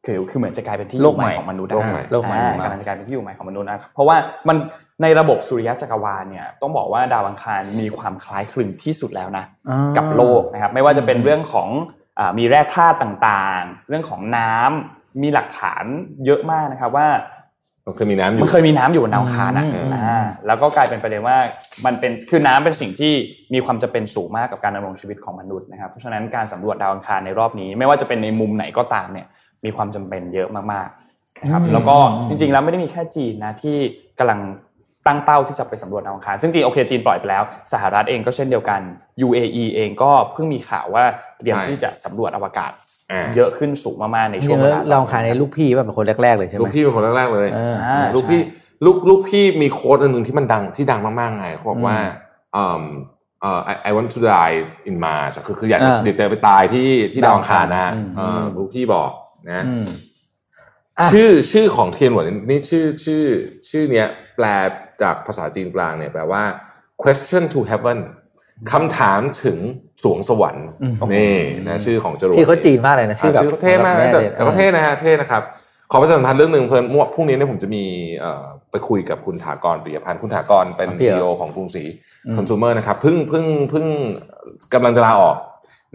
คือคือเหมือนจะกลายเป็นที่อโลยู่กใหใหม่ม่ของมนุษย์โลกใหม่อ่าโลกใหม่อ่าของมนุษย์กำลังจะกลายเป็นที่อยู่ใหม่ของมนุษย์นะครับเพราะว่ามันในระบบสุริยะจักรวาลเนี่ยต้องบอกว่าดาวอังคารมีความคล้ายคลึงที่สุดแล้วนะอ่ากับโลกนะครับ ไม่ว่าจะเป็นเรื่องของอา มีแร่ธาตุต่างๆ เรื่องของน้ำมีหลักฐานเยอะมากนะครับว่ามันเคยมีน้ำอยู่มันเคยมีน้ำอยู่บนดาวอังคารอะอืมอ่าแล้วก็กลายเป็นประเด็นว่ามันเป็นคือน้ำเป็นสิ่งที่มีความจำเป็นสูงมากกับการดำรงชีวิตของมนุษย์นะครับเพราะฉะนั้นการสำรวจดาวอังคารในรอบนี้ ไม่ว่าจะเป็นในมุมไหนก็ตามเนี่ยมีความจำเป็นเยอะมากๆนะครับอืมแล้วก็จริงๆแล้วไม่ได้มีแค่จีนนะที่กำลัง ตั้งเป้าที่จะไปสำรวจดาวอังคาร ซึ่งจริงโอเคจีนปล่อยไปแล้ว สหรัฐเองก็เช่นเดียวกัน UAE เองก็เพิ่งมีข่าวว่าเตรียมใช่ที่จะสำรวจอวกาศอ่าเยอะขึ้นสูงมากๆในจช่ริวงงๆเวแล้วลาเราขายในลูกพี่ว่าเป็นคนแรกๆเลยใช่ไหมลูกพี่เป็นคนแรกๆเลยเอออ่าลูกพี่ลูกลูกพี่มีโค้ดอันหนึ่งที่มันดังที่ดังมากๆไงเขาบอกว่าอืมเอ่อ I I want to die in Mars อะคือคืออยากจะอ่าเดี๋ยวจะไปตายที่ที่ดาวอังคารนะฮะอืมเออลูกพี่บอกนะอืมอะ ชื่อชื่อของเทียนหวนนี่ชื่อชื่อชื่อเนี้ยแปลจากภาษาจีนกลางเนี่ยแปลว่า question to heaven คำถามถึงสวงสวรรค์อืมนี่นะชื่อของจรวดชื่อเขาจีนมากเลยนะชื่อแบบชื่อเท่มากนะแต่แต่ก็เท่นะฮะเท่นะครับขอประชาสัมพันธ์เรื่องหนึ่งเพิ่มพรุ่งนี้เนี่ยผมจะมีเอ่อไปคุยกับคุณถากรปิยพันธ์คุณถากรเป็นครับพี่ซีเหรออของกรุงศรีอืมคอน sumer นะครับเพิ่งเพิ่งเพิ่งกำลังจะลาออก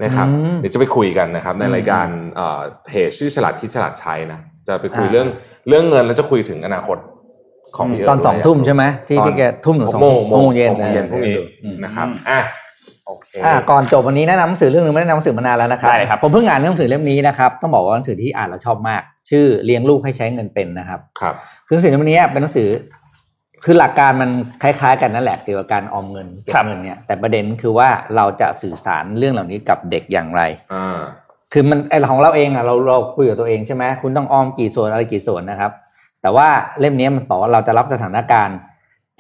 นะครับอืมเดี๋ยวจะไปคุยกันนะครับในอืมรายการเอ่อเพจชื่อฉลาดคิดฉลาดใช้นะ จะไปคุยอ่าเรื่องเรื่องเงินแล้วจะคุยถึงอนาคตของพี่เอิร์ธตอนด้วยสองทุ่มใช่ไหมที่ตอนที่แกทุ่มหรือหสกองโมงโมงเย็นหกโมงเย็นพรุ่งนี้อืมนะครับอะโอเคอ่าก่อนจบวันนี้แนะนำหนังสือเรื่องหนึงไม่ได้นำหนังสือมานานแล้วนะครับได้เลยครับผมเพิ่งอ่านเรื่องหนังสือเล่มนี้นะครับต้องบอกว่าหนังสือที่อ่านแล้วชอบมาก ชื่อเลี้ยงลูกให้ใช้เงินเป็นนะครับครับคือหนังสือเล่มนี้เป็นหนังสือคือหลักการมันคล้ายๆ กันนั่นแหละเกี่ยวกับการออมเงินเก็บครับเงินเนี่ยแต่ประเด็นคือว่าเราจะสื่อสารเรื่องเหล่านี้กับเด็กอย่างไรอ่า คือมันไอของเราเองอะเราเราคุยกับตัวเองใช่ไหมคุณต้องออมกี่ส่วนอะไรกี่ส่วนนะครับ แต่ว่าเล่มนี้มันบอกว่าเราจะรับสถานการณ์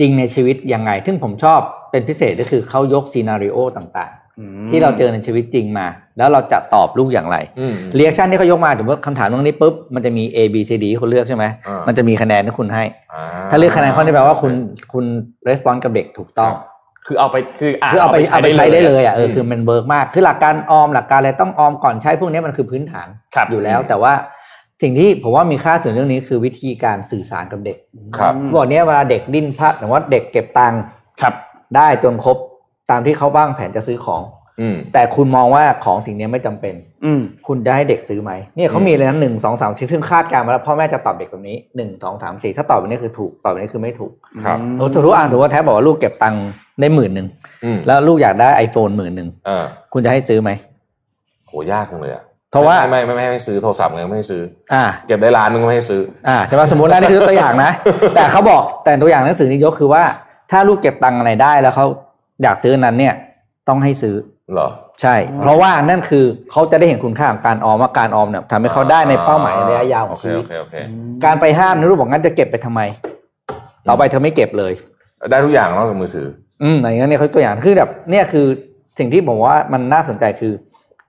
จริงในชีวิตยังไง ซึ่งผมชอบเป็นพิเศษก็คือเขายกซีนารีโอต่างอืมๆที่เราเจอในชีวิตจริงมา แล้วเราจะตอบลูกอย่างไรอืม reaction ที่เขายกมาถึงว่าคำถามตรงนี้ปุ๊บมันจะมี A B C D ที่คุณเลือกใช่ไหมอ่ามัมันจะมีคะแนนที่คุณให้อ่ถ้าเลือกคะแนนข้อนี้แปลว่าคุณคุณ response กับเด็กถูกต้อง คือเอาไปคืออะคือเอาไปเอาไปใช้ได้เลยอะเอออืมคือมัน work มากคือหลักการออมหลักการอะไรต้องออมก่อนใช้พวกนี้มันคือพื้นฐานครับอยู่แล้ว แต่ว่าสิ่งที่ผมว่ามีค่าส่วนเรื่องนี้คือวิธีการสื่อสารกับเด็กครับบอกเนี้ยเวลาเด็กดิ้นพลาดหรือว่าเด็กเก็บตังค์ครับได้จนครบตามที่เขาบ้างแผนจะซื้อของอืมแต่คุณมองว่าของสิ่งนี้ไม่จำเป็น อืมคุณจะให้เด็กซื้อไหมเนี่ยเขามีเลยนะหนึ่งสองสามสี่ซึ่งคาดการณ์มาแล้วพ่อแม่จะตอบเด็กแบบนี้หนึ่งสองสามสี่ถ้าตอบแบบนี้คือถูกตอบแบบนี้คือไม่ถูกครับโอ้ถือว่าอ่านถือว่าแท้บอกว่าลูกเก็บตังค์ ได้หมื่นหนึ่งอืมแล้วลูกอยากได้ไอโฟนหมื่นหนึ่งเออคุณจะให้ซื้อไหมโหยากจังเลยอะเพราะว่าไม่ไม่ไม่ไม่ให้ซื้อโทรศัพท์ไงไม่ให้ซื้อ อ่า เก็บได้ล้านนึงก็ไม่ให้ซื้อ อ่าใช่ไหมสมมตินะนี่คือตัวอย่างนะ แต่เขาบอกแต่ตัวอย่างหนังสือนี้ยกคือว่า ถ้าลูกเก็บตังค์อะไรได้แล้วเขาอยากซื้ออันนั้นเนี่ย ต้องให้ซื้อเหรอใช่ เพราะว่านั่นคือเขาจะได้เห็นคุณค่าของการออมว่าการออมเนี่ยทำให้เขาได้ในเป้าหมายระยะยาวของโอเคชีวิโอตเคโอเคการไปห้ามนะลูกบอกงั้นจะเก็บไปทำไมต่อไปเธอไม่เก็บเลย ได้ทุกอย่างนอกจากมือถือ อืมอย่างนั้นเนี่ยเขาตัวอย่างคือแบบเนี่ยคือสิ่งที่ผมว่ามันน่าสนใจคือ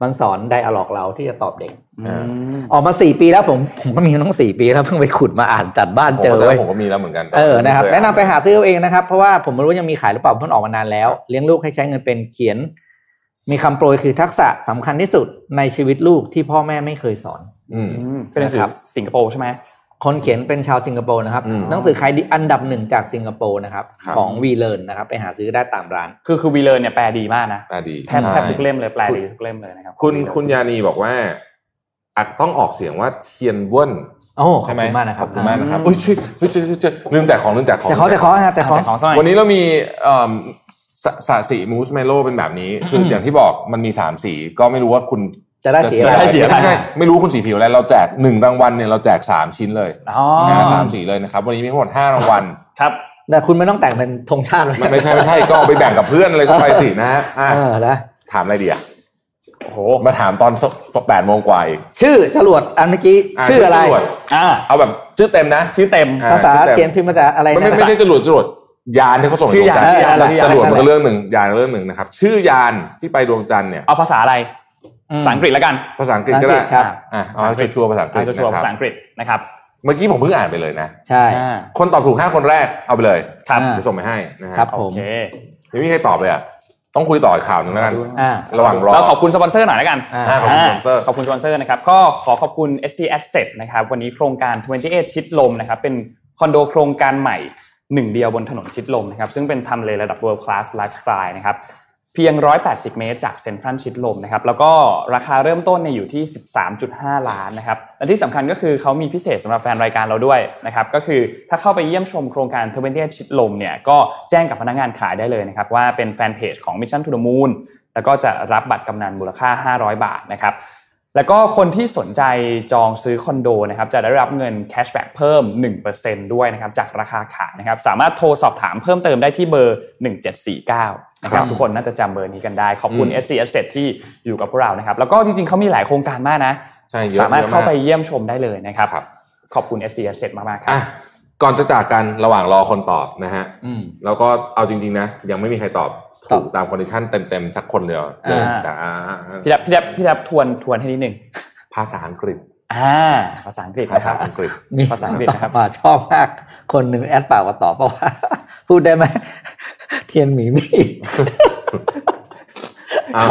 มันสอนไดอะล็อกเราที่จะตอบเด็กอ่าออกมาสี่ปีแล้วผมผมก็มีน้องสี่ปีแล้วเพิ่งไปขุดมาอ่านจัดบ้านผมเจอก็แสดไว้งผมก็มีแล้วเหมือนกันเออนะครับม่เคยแนะนำไปหาซื้อเอาเองนะครับ เพราะว่าผมไม่รู้ยังมีขายหรือเปล่าเพิ่งออกมานานแล้ว เลี้ยงลูกให้ใช้เงินเป็นเขียน มีคำโปรยคือทักษะสำคัญที่สุดในชีวิตลูกที่พ่อแม่ไม่เคยสอนอืมอืมเป็นหนังสือนะครับสิงคโปร์ใช่ไหม คนเขียนเป็นชาวสิงคโปร์นะครับอืมหนังสือขายดีอันดับหนึ่งจากสิงคโปร์นะครับครับของวีเลนนะครับไปหาซื้อได้ตามร้าน คือคือวีเลอร์เนี่ยแปลดีมากนะอ่าดีแทบแทบทุกเล่มเลยแปลดีทุกเล่มเลยนะครับคุณของ Wheeler คุณยานีบอกว่าอักต้องออกเสียงว่าเทียนเว่นโอ้ขอใช่บไหมคุณมากนะครับขอบคุณมากนะครับอืมอุ้ยช่วยเฮ้ยช่วยช่วยช่วยลืมแจกของลืมแจกของแต่เขาแต่เขาฮะแต่เขาแต่ของสมัยวันนี้เรามีเอ่อสสะสีมูสเมโลเป็นแบบนี้ คืออย่างที่บอกมันมีสามสีก็ไม่รู้ว่าคุณ จะได้สีอะไรจะได้สีอะไรม่ใช่ไม่รู้คุณสีผิวอะไรเราแจกหนึ่งรางวัลเนี่ยเราแจกสามชิ้นเลยอ๋อนะสามสีเลยนะครับ วันนี้มีทั้งหมดห้ารางวัลครับแต่คุณไม่ต้องแต่งเป็นธงชาติเลยไม่ไม่ใช่ไม่ใช่ก็เอาไปแบ่งกับเพื่อนอะไรก็ไปสินะฮะอะเออนะถามอะไรดีอะโอ้โหมาถามตอนแปดโมงกว่าอีกชื่อจรวดอันเมื่อกี้ะชื่ออะไรจวดอ่าเอาแบบชื่อเต็มนะ ชื่อเต็มอะภาษาชื่อเต็มเขียนพิมพ์ภาษาอะไรไม่ไม่นะไม่ใช่จรวดจรวดยานที่เขาส่งไปชื่ดอวงจันทร์ยานจรวดชื่อยานจรวดมันก็เรื่องหนึ่งยานเรื่องหนึ่งนะครับ ชื่อยานที่ไปดวงจันทร์เนี่ยเอาภาษาอะไรอืม ภาษาอังกฤษแล้วกัน ภาษาอังกฤษก็ได้ครับอะเอาให้ชัวร์ๆภาษาอังกฤษเอาชัวร์ๆนะภาคษารับอังกฤษนะครับเมื่อกี้ผมเพิ่งอ่านไปเลยนะ ใช่อ่าคนตอบถูกห้าคนแรกเอาไปเลยครับอ่าเดี๋ยวส่งไปให้นะคครับโอเคไม่มีใครตอบเลยอะต้องคุยต่ออีกข่าวหนึ่งแล้วกันอ่าระหว่างรอแล้วขอบคุณสปอนเซอร์หน่อยแล้วกันอ่าอ่าขอบคุณสปอนเซอร์ขอบคุณสปอนเซอร์นะครับก็ขอขอบคุณ SC Asset นะครับวันนี้โครงการ 28 ชิดลมนะครับเป็นคอนโดโครงการใหม่หนึ่งเดียวบนถนนชิดลมนะครับซึ่งเป็นทำเลระดับ world class lifestyle นะครับ เพียง 180 เมตร จากเซ็นทรัลชิดลมนะครับแล้วก็ราคาเริ่มต้นเนี่ยอยู่ที่ 13.5 ล้านนะครับและที่สำคัญก็คือเขามีพิเศษสำหรับแฟนรายการเราด้วยนะครับก็คือถ้าเข้าไปเยี่ยมชมโครงการ28ชิดลมเนี่ยก็แจ้งกับพนักงานขายได้เลยนะครับว่าเป็นแฟนเพจของ Mission to the Moon แล้วก็จะรับบัตรกำนัลมูลค่า 500 บาทนะครับแล้วก็คนที่สนใจจองซื้อคอนโดนะครับจะได้รับเงิน cashback เพิ่ม 1%ด้วยนะครับจากราคาขายนะครับสามารถโทรสอบถามเพิ่มเติมได้ที่เบอร์ 1749 นะครับทุกคนน่าจะจำเบอร์นี้กันได้ขอบคุณอืม SC Asset ที่อยู่กับพวกเรานะครับแล้วก็จริงๆเขามีหลายโครงการมากนะใช่เยอะสามารถเยอะเข้าไปกเยี่ยมชมได้เลยนะครับครับขอบคุณ SC Asset มากๆครัอะบก่อนจะจากกันระหว่างรอคนตอบนะฮะอืมแล้วก็เอาจริงๆนะ ยังไม่มีใครตอบตอบถูกตามคอนดิชันเต็มๆสักคนเลยอ่าแต่อ่าพี่ดับพี่ดับพี่ดับทวนทวนให้นิดหนึ่งภาษาอังกฤษอ่าภาษาอังกฤษภานะคษารับอังกฤษมีภาษาอังกฤษนะครับมาชอบมากคนหนึ่งแอดปากมาตอบเพราะว่าพูดได้ไหม เทียนหมีมีเอา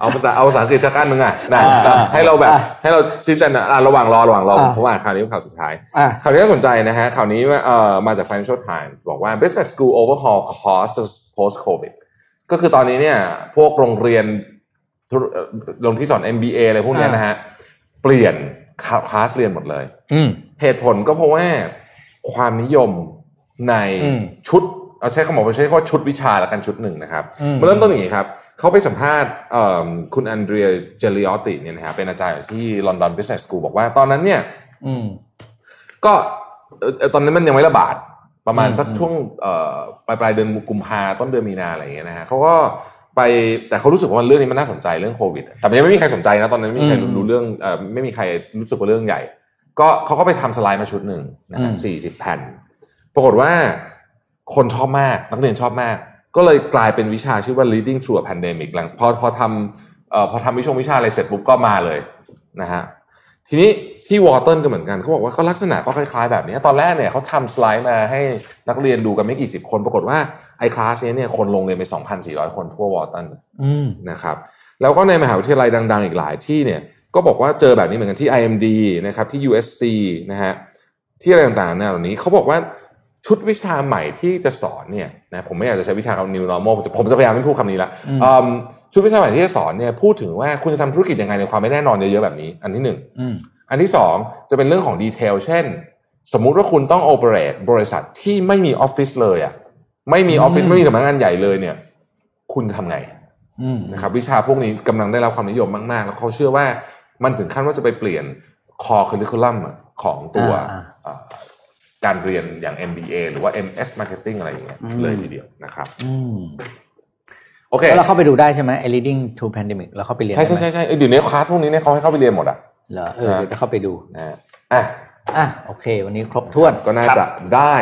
เอาภาษาเอาภาษาอังกฤษสักอันหนึ่งอะนะอ่าให้เราแบบอ่าให้เราชี้แจงนะอะระหว่างรอระหว่างรออ่าเพราะว่าข่าวนี้เป็นข่าวสุดท้ายอะข่าวนี้น่าสนใจนะฮะข่าวนี้ว่าเอ่อมาจาก Financial Times บอกว่า Business School Overhaul Costs Post COVID ก็คือตอนนี้เนี่ย พวกโรงเรียนธุรเอ่อโรงที่สอน MBA อะไรพวกเนี้ยนะฮะ เปลี่ยนคลาสเรียนหมดเลยอืมเหตุผลก็เพราะว่าความนิยมในอืมชุด เอาใช้คำบอกว่าใช้คำว่าชุดวิชาละกันชุดหนึ่งนะครับอืมมาเริ่มต้นอย่างนี้ครับเขาไปสัมภาษณ์เอิ่มคุณอันเดรียเจลิออติเนี่ยนะฮะเป็นอาจารย์อยู่ที่ London Business School บอกว่าตอนนั้นเนี่ยอืมก็เอ่อเอ่อตอนนั้นมันยังไม่ระบาดประมาณอืมสักช่วงเอ่อปลายปลายเดือนกุมภาต้นเดือนมีนาอะไรอย่างเงี้ยนะฮะเขาก็ไปแต่เขารู้สึกว่าเรื่องนี้มันน่าสนใจเรื่องโควิด แต่ยังไม่มีใครสนใจนะตอนนั้นไม่มีใครอืมรู้เรื่องเอ่อไม่มีใครรู้สึกว่าเรื่องใหญ่ ก็เขาก็ไปทำสไลด์มาชุดหนึ่งนะฮะอืมสี่สิบแผ่น ปรากฏว่า คนชอบมากนักเรียนชอบมาก ก็เลยกลายเป็นวิชาชื่อว่า leading through a pandemic หลังพอพอทำเอ่อพอทำวิชงวิชาอะไรเสร็จปุ๊บก็มาเลยนะฮะทีนี้ที่วอเต r นก็เหมือนกันเขาบอกว่าก็ลักษณะก็คล้ายๆแบบนี้ ตอนแรกเนี่ยเขาทำสไลด์มาให้นักเรียนดูกันไม่กี่สิบคน ปรากฏว่าไอ้คลาสนี้เนี่ยคนลงเรียนไป 2,400 คนทั่ววอเต r นอืมนะครับแล้วก็ในมหาวิทยาลัยดัง ๆ อีกหลายที่เนี่ยก็บอกว่าเจอแบบนี้เหมือนกันที่ IMD นะครับที่ USC นะฮะที่อะไรต่างๆเนี่ยเหล่านี้เขาบอกว่า ชุดวิชาใหม่ที่จะสอนเนี่ยนะผมไม่อยากจะใช้วิชาคำ new normal ผมจะผมจะพยายามไม่พูดคำนี้ละอืมอืมชุดวิชาใหม่ที่จะสอนเนี่ยพูดถึงว่าคุณจะทำธุรกิจยังไงในความไม่แน่นอนเยอะๆแบบนี้ อันที่หนึ่งอืมอันที่สองจะเป็นเรื่องของดีเทลเช่น สมมุติว่าคุณต้องโอเปเรตบริษัทที่ไม่มีออฟฟิศเลยอะไม่มีออฟฟิศอืมไม่มีสำนักงานใหญ่เลยเนี่ย คุณจะทำไงอืมนะครับวิชาพวกนี้กำลังได้รับความนิยมมากๆ แล้วเขาเชื่อว่ามันถึงขั้นว่าจะไปเปลี่ยนคอค u ริคูลัมของตัวอ่าเอ่อ การเรียนอย่าง MBA หรือว่า MS Marketing อะไรอย่างเงี้ยอืมเลยทีเดียวนะครับอืมโอเคแล้วเราเข้าไปดูได้ใช่ไหมไอ้ leading to pandemic เราเข้าไปเรียนใช่ใช่ได้ไหมใช่ใช่เอ้ยเดี๋ยวนี้คลาสพวกนี้เนี่ยเขาให้เข้าไปเรียนหมดอะเหรอเออเดี๋ยวจะเข้าไปดูนะฮะอะอะโอเค วันนี้ครบถ้วนก็น่าจะได้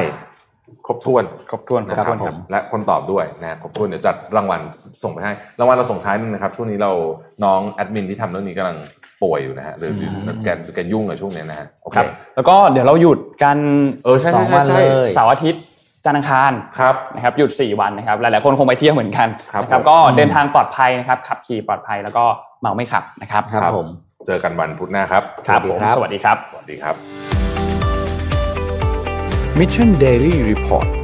ครบถ้วน ครบถ้วนนะครับครบถ้วนผมและคนตอบด้วยนะครบถ้วนเดี๋ยวจัดรางวัลส่งไปให้รางวัลเราส่งท้ายนึงนะครับ ช่วงนี้เราน้องแอดมินที่ทำเรื่องนี้กำลัง ป่วยอยู่นะฮะหรืออืมแกแกยุ่งกับช่วงนี้นะฮะโอเคครับแล้วก็เดี๋ยวเราหยุดกันเออใช่สองใช่วันใช่เลยเสาร์อาทิตย์จันทร์อังคารครับนะครับหยุด 4 วันนะครับหลายๆคนคงไปเที่ยวเหมือนกันครับนะครับผมก็เดินทางปลอดภัยนะครับขับขี่ปลอดภัยแล้วก็เมาไม่ขับนะครับครับผมเจอกันวันพุธหน้าครับครับสวัสดีผมครับสวัสดีครับ สวัสดีครับ Mission Daily Report